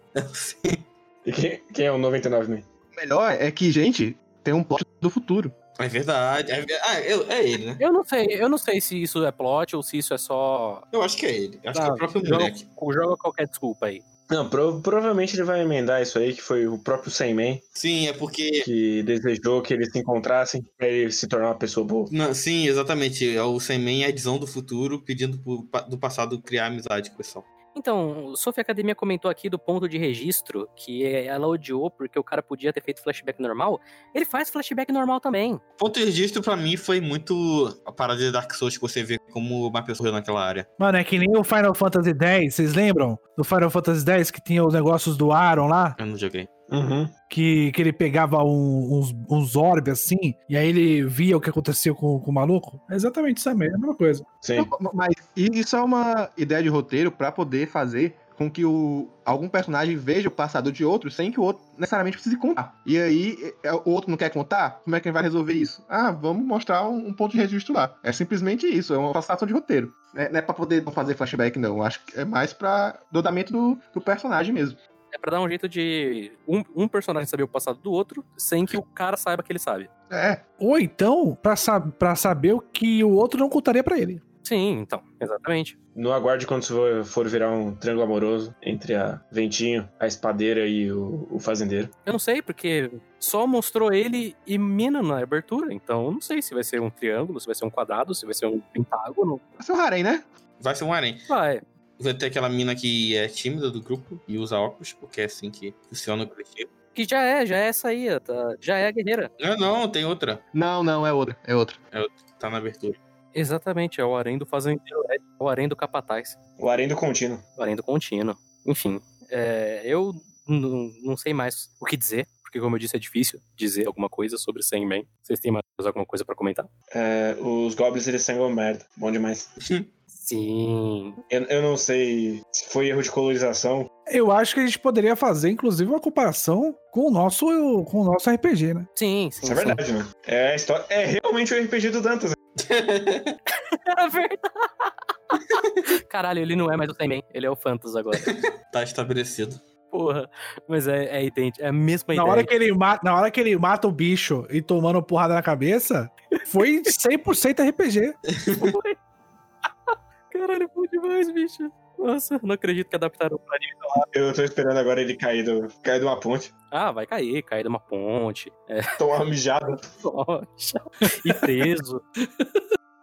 E quem, quem é o 99 Man? O melhor é que, gente, tem um plot do futuro. É verdade. É, ah, é, é ele, né? Eu não sei, eu não sei se isso é plot ou se isso é só. Eu acho que é ele. Acho que é Ah, o próprio joga, moleque. joga qualquer desculpa aí. Não, pro- provavelmente ele vai emendar isso aí, que foi o próprio Sandman Sim, é porque. que desejou que eles se encontrassem pra ele se tornar uma pessoa boa. Não, sim, exatamente. É o Semen e a Edson do futuro pedindo pro, do passado criar amizade com o pessoal. Então, Sofia Academia comentou aqui do ponto de registro que ela odiou porque o cara podia ter feito flashback normal. Ele faz flashback normal também. Ponto de registro pra mim foi muito a parada de Dark Souls que você vê como uma pessoa naquela área. Mano, é que nem o Final Fantasy X, vocês lembram? Do Final Fantasy X que tinha os negócios do Aaron lá? Eu não joguei. Uhum. Que, que ele pegava um- uns, uns orbes assim, e aí ele via o que acontecia com, com o maluco? É exatamente isso mesmo, é a mesma coisa. Sim. Não, mas isso é uma ideia de roteiro pra poder fazer com que o, algum personagem veja o passado de outro sem que o outro necessariamente precise contar. E aí, é, o outro não quer contar? Como é que ele vai resolver isso? Ah, vamos mostrar um, um ponto de registro lá. É simplesmente isso, é uma facilitação de roteiro. É, não é pra poder fazer flashback, não. Acho que é mais pra dodamento do, do personagem mesmo. É pra dar um jeito de um, um personagem saber o passado do outro sem que o cara saiba que ele sabe. É, Ou então, pra, sa pra saber o que o outro não contaria pra ele. Sim, então, exatamente. No aguarde quando for, for virar um triângulo amoroso entre a Ventinho, a espadeira e o, o fazendeiro. Eu não sei, porque só mostrou ele e mina na abertura, então eu não sei se vai ser um triângulo, se vai ser um quadrado, se vai ser um pentágono. vai ser o Harem, né? Vai ser um harém. Vai. Vai ter aquela mina que é tímida do grupo e usa óculos, porque é assim que funciona o coletivo. Que já é, já é essa aí, tá- já é a guerreira. Não, não, tem outra. Não, não, é outra. É outra. Tá na abertura. Exatamente, é o harém do fazendeiro, é o harém do capataz, O harém do contínuo. o harém do contínuo. Enfim, é, eu não sei mais o que dizer, porque como eu disse, é difícil dizer alguma coisa sobre Sandman. Vocês têm mais alguma coisa pra comentar? É, os goblins eles sangam merda. Bom demais. Sim. Eu, eu não sei se foi erro de colorização. Eu acho que a gente poderia fazer, inclusive, uma comparação com o nosso, com o nosso RPG, né? Sim, sim. Isso é verdade, né? É a história. É realmente o RPG do Dantas. É verdade. Caralho, ele não é mais o Sandman, ele é o Phantos agora. Tá estabelecido. Porra, mas é, é idêntico, é a mesma Na ideia. hora, que ele mata, na hora que ele mata o bicho e tomando porrada na cabeça, foi 100% RPG. Caralho, foi demais, bicho. Nossa, não acredito que adaptaram pra anime. Eu tô esperando agora ele cair, do, cair de uma ponte. Ah, vai cair, cair de uma ponte. Tomar uma mijada. Poxa, e preso.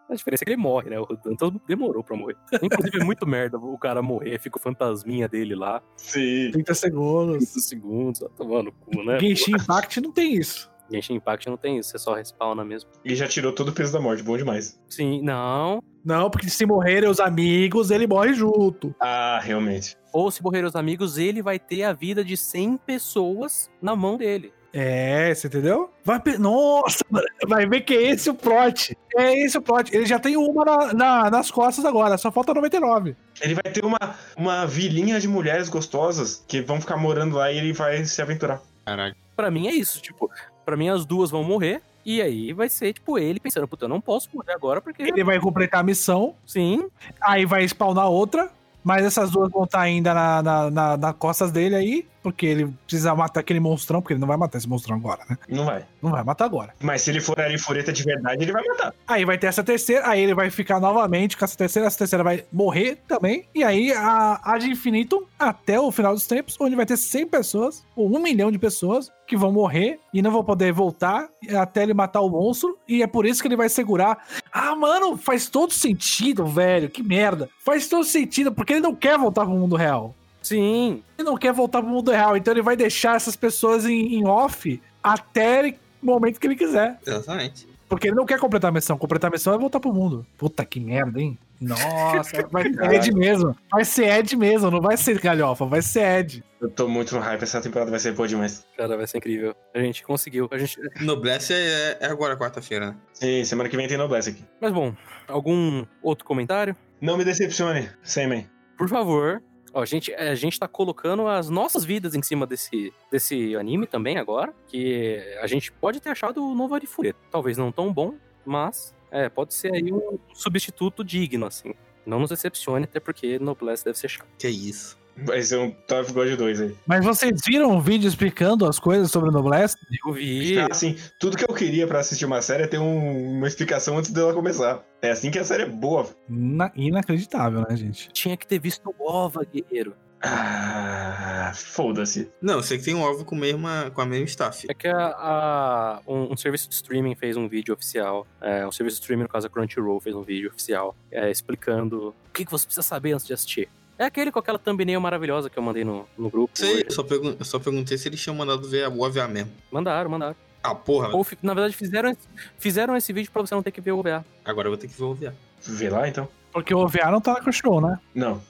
A diferença é que ele morre, né? O Dantas demorou pra morrer. Inclusive, é muito merda o cara morrer, fica o fantasminha dele lá, Sim. 30 segundos. 15 segundos, ó, tomando cu, né? Genshin Impact não tem isso. Genshin Impact não tem isso, você só respawna mesmo. E já tirou todo o peso da morte. Bom demais. Sim, não. Não, porque se morrerem os amigos, ele morre junto. Ah, realmente. Ou se morrer os amigos, ele vai ter a vida de 100 pessoas na mão dele. É, você entendeu? Vai pe- Nossa, vai ver que é esse o plot. É esse o plot. Ele já tem uma na- na- nas costas agora, só falta 99. Ele vai ter uma, uma vilinha de mulheres gostosas que vão ficar morando lá e ele vai se aventurar. Caralho. Pra mim é isso, tipo, pra mim as duas vão morrer. E aí vai ser, tipo, ele pensando, puta, eu não posso morrer agora porque. Ele vai completar a missão, Sim, aí vai spawnar outra, mas essas duas vão estar ainda na, na, na- na costas dele aí, porque ele precisa matar aquele monstrão, porque ele não vai matar esse monstrão agora, né? Não vai. Não vai matar agora. Mas se ele for ali fureta de verdade, ele vai matar. Aí vai ter essa terceira, aí ele vai ficar novamente com essa terceira, essa terceira vai morrer também. E aí a, a de infinito até o final dos tempos, onde vai ter 100 pessoas, ou um milhão de pessoas, que vão morrer e não vão poder voltar até ele matar o monstro. E é por isso que ele vai segurar. Ah, mano, faz todo sentido, velho. Que merda. Faz todo sentido, porque ele não quer voltar pro mundo real. sim. Ele não quer voltar pro mundo real, então ele vai deixar essas pessoas em, em off até o momento que ele quiser. Exatamente. Porque ele não quer completar a missão. Completar a missão é voltar pro mundo. Puta que merda, hein? Nossa, vai ser Ed mesmo. Vai ser Ed mesmo, não vai ser galhofa, vai ser Ed. Eu tô muito no hype, essa temporada vai ser boa demais. Cara, vai ser incrível. A gente conseguiu. A gente... Noblesse é, é agora, quarta-feira, né? Sim, semana que vem tem Noblesse aqui. Mas bom, algum outro comentário? Não me decepcione, Sandman. Por favor. Ó, a gente, a gente tá colocando as nossas vidas em cima desse, desse anime também agora. Que a gente pode ter achado o novo Arifureta. Talvez não tão bom, mas é, pode ser aí um substituto digno, assim. Não nos decepcione, até porque Noblesse deve ser chato. Que isso. Vai ser um Top God 2 aí. Mas vocês viram o vídeo explicando as coisas sobre o Noblesse? Eu vi. Assim, tudo que eu queria pra assistir uma série é ter um- uma explicação antes dela começar. É assim que a série é boa. Na- inacreditável, né, gente? Tinha que ter visto o OVA, guerreiro. Ah, foda-se. Não, eu sei que tem um ovo com, mesma, com a mesma staff. É que a, a- um, um serviço de streaming fez um vídeo oficial. É, um serviço de streaming, no caso a Crunchyroll, fez um vídeo oficial é, explicando o que, que você precisa saber antes de assistir. É aquele com aquela thumbnail maravilhosa que eu mandei no, no grupo. Sei, eu só, pergun eu só perguntei se eles tinham mandado ver a OVA mesmo. Mandaram, mandaram. Ah, porra. Ou, na verdade, fizeram, fizeram esse vídeo pra você não ter que ver o OVA. Agora eu vou ter que ver o OVA. Vê lá então. Porque o OVA não tá na Crunchyroll, né? Não.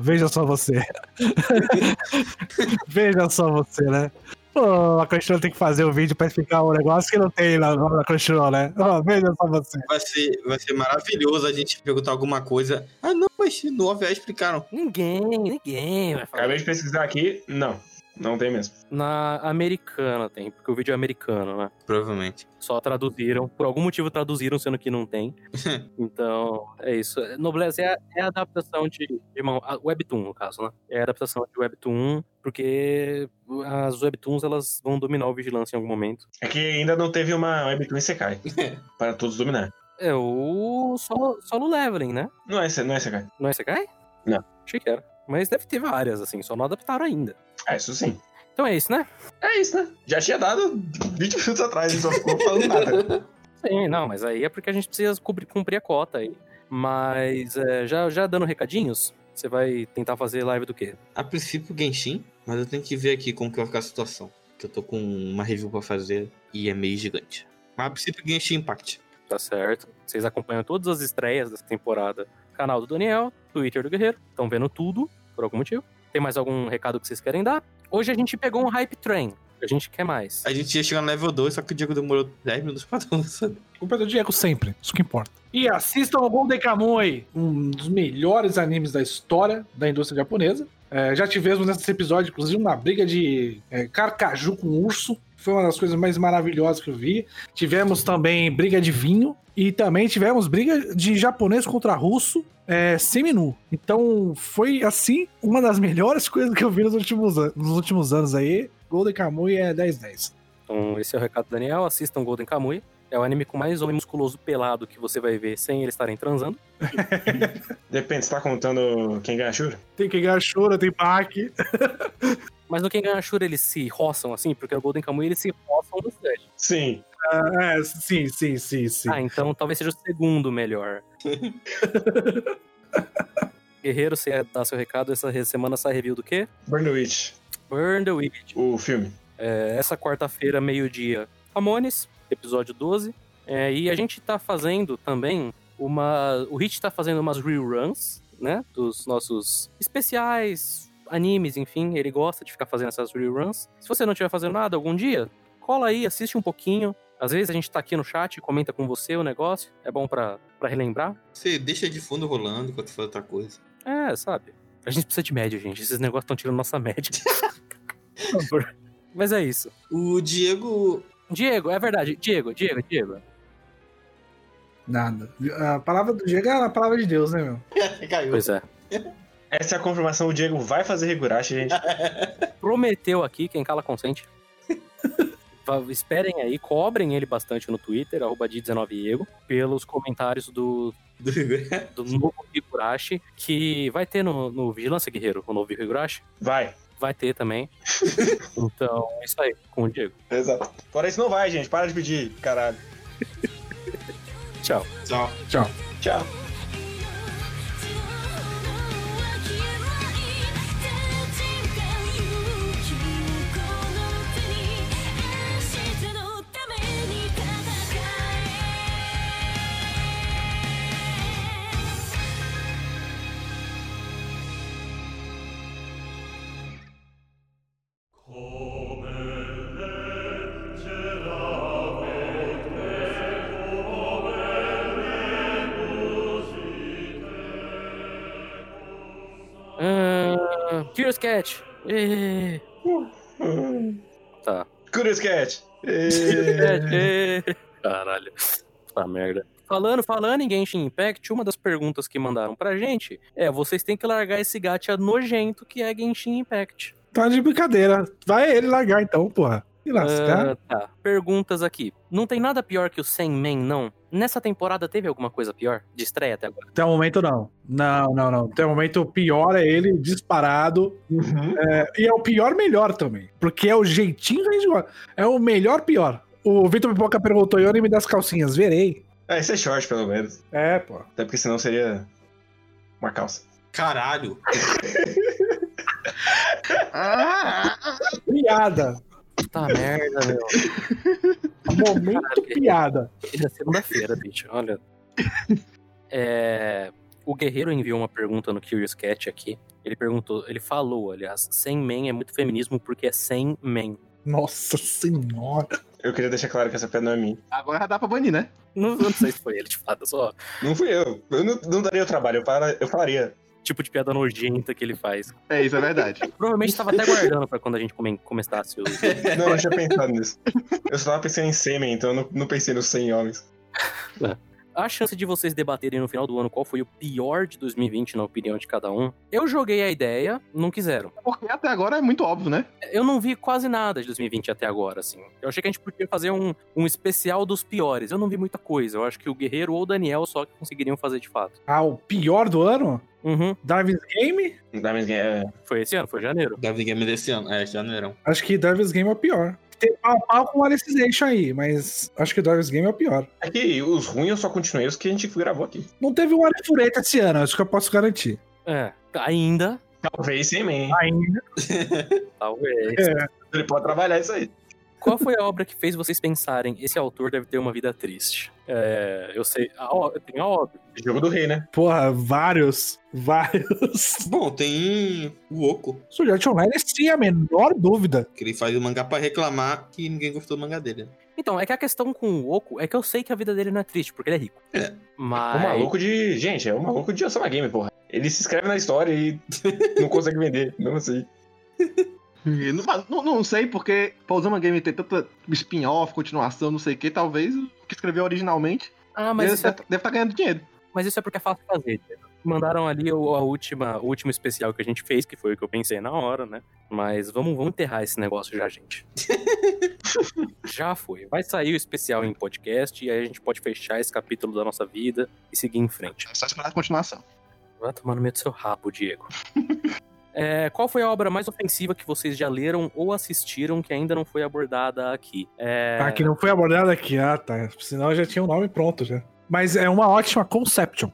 Veja só você. Veja só você, né? Pô, a Crunchyroll tem que fazer o vídeo pra explicar um negócio que não tem na, na Crunchyroll, né? Ó, veja só você. Vai ser, vai ser maravilhoso a gente perguntar alguma coisa. Ah, não, mas no OVA explicaram. Ninguém, ninguém vai falar. Acabei de pesquisar aqui. Não. Não tem mesmo. Na americana tem, porque o vídeo é americano, né? Provavelmente. Só traduziram. Por algum motivo traduziram, sendo que não tem. então, é isso. Noblesse é, a- é a adaptação de, de uma- a Webtoon, no caso, né? É a adaptação de Webtoon, porque as Webtoons, elas vão dominar o Vigilância em algum momento. É que ainda não teve uma Webtoon Isekai. para todos dominar. É o solo, solo leveling, né? Não é, não é Isekai. Não é Sekai? Não. Achei que era. Mas deve ter várias, assim, só não adaptaram ainda. Ah, isso sim. Então é isso, né? É isso, né? Já tinha dado 20 minutos atrás, só ficou falando nada. Sim, não, mas aí é porque a gente precisa cobrir- cumprir a cota aí. Mas é, já, já dando recadinhos, você vai tentar fazer live do quê? A princípio, Genshin, mas eu tenho que ver aqui como que vai ficar a situação. Que eu tô com uma review pra fazer e é meio gigante. Mas a princípio, Genshin Impact. Tá certo. Vocês acompanham todas as estreias dessa temporada. Canal do Daniel, Twitter do Guerreiro. Estão vendo tudo, por algum motivo. Tem mais algum recado que vocês querem dar? Hoje a gente pegou um hype train. A gente quer mais. A gente ia chegar no level 2, só que o Diego demorou 10 minutos pra lançar. Culpa do Diego sempre, isso que importa. E assistam ao Golden Kamuy, um dos melhores animes da história da indústria japonesa. É, já tivemos nesse episódio, inclusive, uma briga de é, carcaju com urso. Foi uma das coisas mais maravilhosas que eu vi. Tivemos também briga de vinho. E também tivemos briga de japonês contra russo é, seminu. Então foi, assim, uma das melhores coisas que eu vi nos últimos, an- nos últimos anos aí. Golden Kamuy é 10-10. Então, esse é o recado do Daniel. Assistam Golden Kamuy. É o anime com mais homem musculoso pelado que você vai ver sem eles estarem transando. Depende, você tá contando quem ganha a Shura? Tem que ganhar choro, tem pack. Mas no Quem Ganha Shura eles se roçam assim, porque no Golden Kamuy eles se roçam bastante. Sim. É, sim, sim, sim, sim. Ah, então talvez seja o segundo melhor. Guerreiro, você ia dar seu recado. Essa semana sai review do quê? Burn the Witch, Burn the Witch. o filme. É, essa quarta-feira, meio-dia, Ramones, episódio 12. É, e a gente tá fazendo também uma. O Hit tá fazendo umas reruns, né? Dos nossos especiais, animes, enfim. Ele gosta de ficar fazendo essas reruns. Se você não estiver fazendo nada algum dia, cola aí, assiste um pouquinho. Às vezes a gente tá aqui no chat, comenta com você o negócio. É bom pra, pra relembrar. Você deixa de fundo rolando enquanto faz outra coisa. É, sabe? A gente precisa de média, gente. Esses negócios estão tirando nossa média. Mas é isso. O Diego. Diego, é verdade. Diego, Diego, Diego. Nada. A palavra do Diego é a palavra de Deus, né, meu? Caiu. Pois é. Essa é a confirmação, o Diego vai fazer Higurashi, gente. Prometeu aqui, quem cala consente. Esperem aí, cobrem ele bastante no Twitter, arroba D19Ego, pelos comentários do, do novo Higurashi, que vai ter no, no Vigilância Guerreiro, o novo Higurashi. Vai. Vai ter também. então, é isso aí, com o Diego. Exato. Fora isso, não vai, gente. Para de pedir, caralho. Tchau. Tchau. Tchau. Tchau. Curious Cat. Ê, Tá. Curious Cat. Ê. Caralho. Tá merda. Falando, falando em Genshin Impact, uma das perguntas que mandaram pra gente é: vocês têm que largar esse gacha nojento que é Genshin Impact. Tá de brincadeira. Vai ele largar então, porra. E lascar. Ah, tá. Perguntas aqui. Não tem nada pior que o Sandman, não? Nessa temporada teve alguma coisa pior? De estreia até agora? Até o momento, não. Não, não, não. Até o momento, o pior é ele disparado. Uhum. É, e é o pior melhor também. Porque é o jeitinho que a gente gosta. É o melhor pior. O Vitor Pipoca perguntou, e o anime das calcinhas? Verei. Ah, esse é short, pelo menos. É, pô. Até porque senão seria uma calça. Caralho. Piada. Tá merda, meu. Momento Caralho, piada. É segunda-feira, bicho. Olha. É, O Guerreiro enviou uma pergunta no Curious Cat aqui. Ele perguntou, ele falou, aliás, sem men é muito feminismo porque é sem men. Nossa senhora. Eu queria deixar claro que essa piada não é minha. Agora dá pra banir, né? Não, não sei se foi ele de fato, só Não fui eu. Eu não, não daria o trabalho. Eu, para, eu falaria. Tipo de piada nojenta que ele faz. É, isso é verdade. Provavelmente estava até guardando pra quando a gente come- começasse o. Não, eu não tinha pensado nisso. Eu só tava pensando em sêmen, então eu não, não pensei nos 100 homens. A chance de vocês debaterem no final do ano qual foi o pior de 2020, na opinião de cada um. Eu joguei a ideia, não quiseram. Porque até agora é muito óbvio, né? Eu não vi quase nada de 2020 até agora, assim. Eu achei que a gente podia fazer um, um especial dos piores. Eu não vi muita coisa. Eu acho que o Guerreiro ou o Daniel só que conseguiriam fazer de fato. Ah, o pior do ano? Uhum. Davis Game? Diamond Game, é, Foi esse ano? Foi janeiro. David Game desse ano. É, janeirão. Acho que Davis Game é o pior. Tem pau a pau com o Alicization aí, mas acho que Davis Game é o pior. é que os ruins eu só continuei os que a gente gravou aqui. Não teve um Arifureta esse ano, acho que eu posso garantir. É. Ainda. Talvez sem men. Ainda. Talvez. Ele pode trabalhar isso aí. Qual foi a obra que fez vocês pensarem esse autor deve ter uma vida triste? É, eu sei. A, tem a óbvio. Jogo do rei, né? Porra, vários. Vários. Bom, tem o Oco, Sword Art Online, sem a menor dúvida. que ele faz o mangá pra reclamar que ninguém gostou do mangá dele. Então, é que a questão com o Oco é que eu sei que a vida dele não é triste, porque ele é rico. É. Mas. O maluco de. Gente, é o maluco de Osama Game, porra. Ele se inscreve na história e não consegue vender. Não sei. E Não, não, não sei porque Pausama Game tem tanta spin-off, continuação, não sei o que, talvez o que escreveu originalmente Ah, mas deve é, estar tá ganhando dinheiro. mas isso é porque é fácil de fazer. Mandaram ali o, a última, o último especial que a gente fez, que foi o que eu pensei na hora, né? Mas vamos, vamos enterrar esse negócio já, gente. já foi. Vai sair o especial em podcast e aí a gente pode fechar esse capítulo da nossa vida e seguir em frente. É só esperar a continuação. Vai tomar no meio do seu rabo, Diego. É, qual foi a obra mais ofensiva que vocês já leram ou assistiram que ainda não foi abordada aqui? É... Ah, que não foi abordado aqui. Ah, tá. Senão já tinha o nome pronto já. Mas é uma ótima Conception.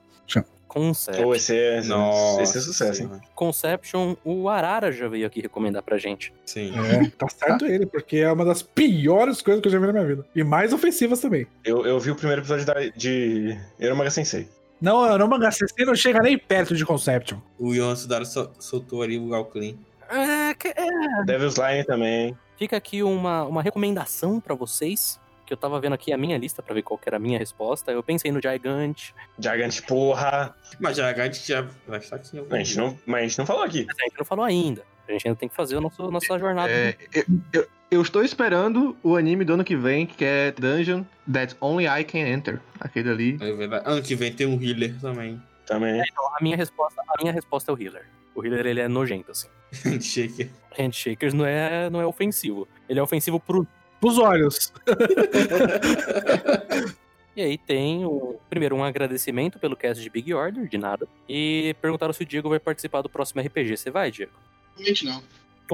Concept. Ou esse é, Nossa. esse é sucesso, hein? Conception, o Arara já veio aqui recomendar pra gente. Sim. É, tá certo ele, porque é uma das piores coisas que eu já vi na minha vida. E mais ofensivas também. Eu, eu vi o primeiro episódio da, de Eromaga Sensei. Não, não manga CC não chega nem perto de Conception. O Yohan Sudaro sol- soltou ali o Galclean. É, que- é. Devil's Line também. Fica aqui uma, uma recomendação pra vocês. Que eu tava vendo aqui a minha lista pra ver qual que era a minha resposta. Eu pensei no Gigant. Gigant, porra. Mas a gente já vai estar aqui algum A gente não, mas a gente não falou aqui. Mas a gente não falou ainda. A gente ainda tem que fazer a nossa, nossa jornada. É, eu, eu- eu estou esperando o anime do ano que vem, que é Dungeon That Only I Can Enter. Aquele ali. É verdade. Ano que vem tem um healer também. Também. A minha resposta, a minha resposta é o Healer. O Healer ele é nojento, assim. Shaker. Handshakers não é, não é ofensivo. Ele é ofensivo pro. Pros olhos. E aí tem o, primeiro um agradecimento pelo cast de Big Order, de nada. E perguntaram se o Diego vai participar do próximo RPG. Você vai, Diego? Realmente não.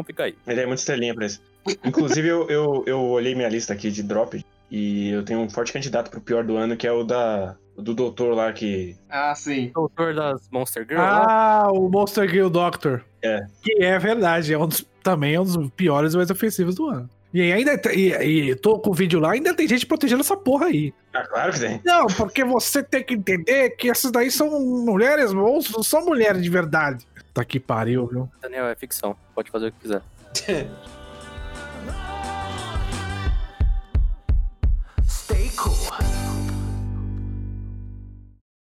Então. Ele é muito estrelinha pra isso. Inclusive, eu, eu, eu olhei minha lista aqui de drop e eu tenho um forte candidato pro pior do ano, que é o da do doutor lá que. Ah, sim. Doutor das Monster Girl. lá. Ah, o Monster Girl Doctor. É. Que é verdade, é um dos, também é um dos piores e mais ofensivos do ano. E ainda e, e tô com o vídeo lá, ainda tem gente protegendo essa porra aí. Ah, claro que tem. Não, porque você tem que entender que essas daí são mulheres monstros, não são mulheres de verdade. Tá que pariu, viu? Daniel, é ficção. Pode fazer o que quiser.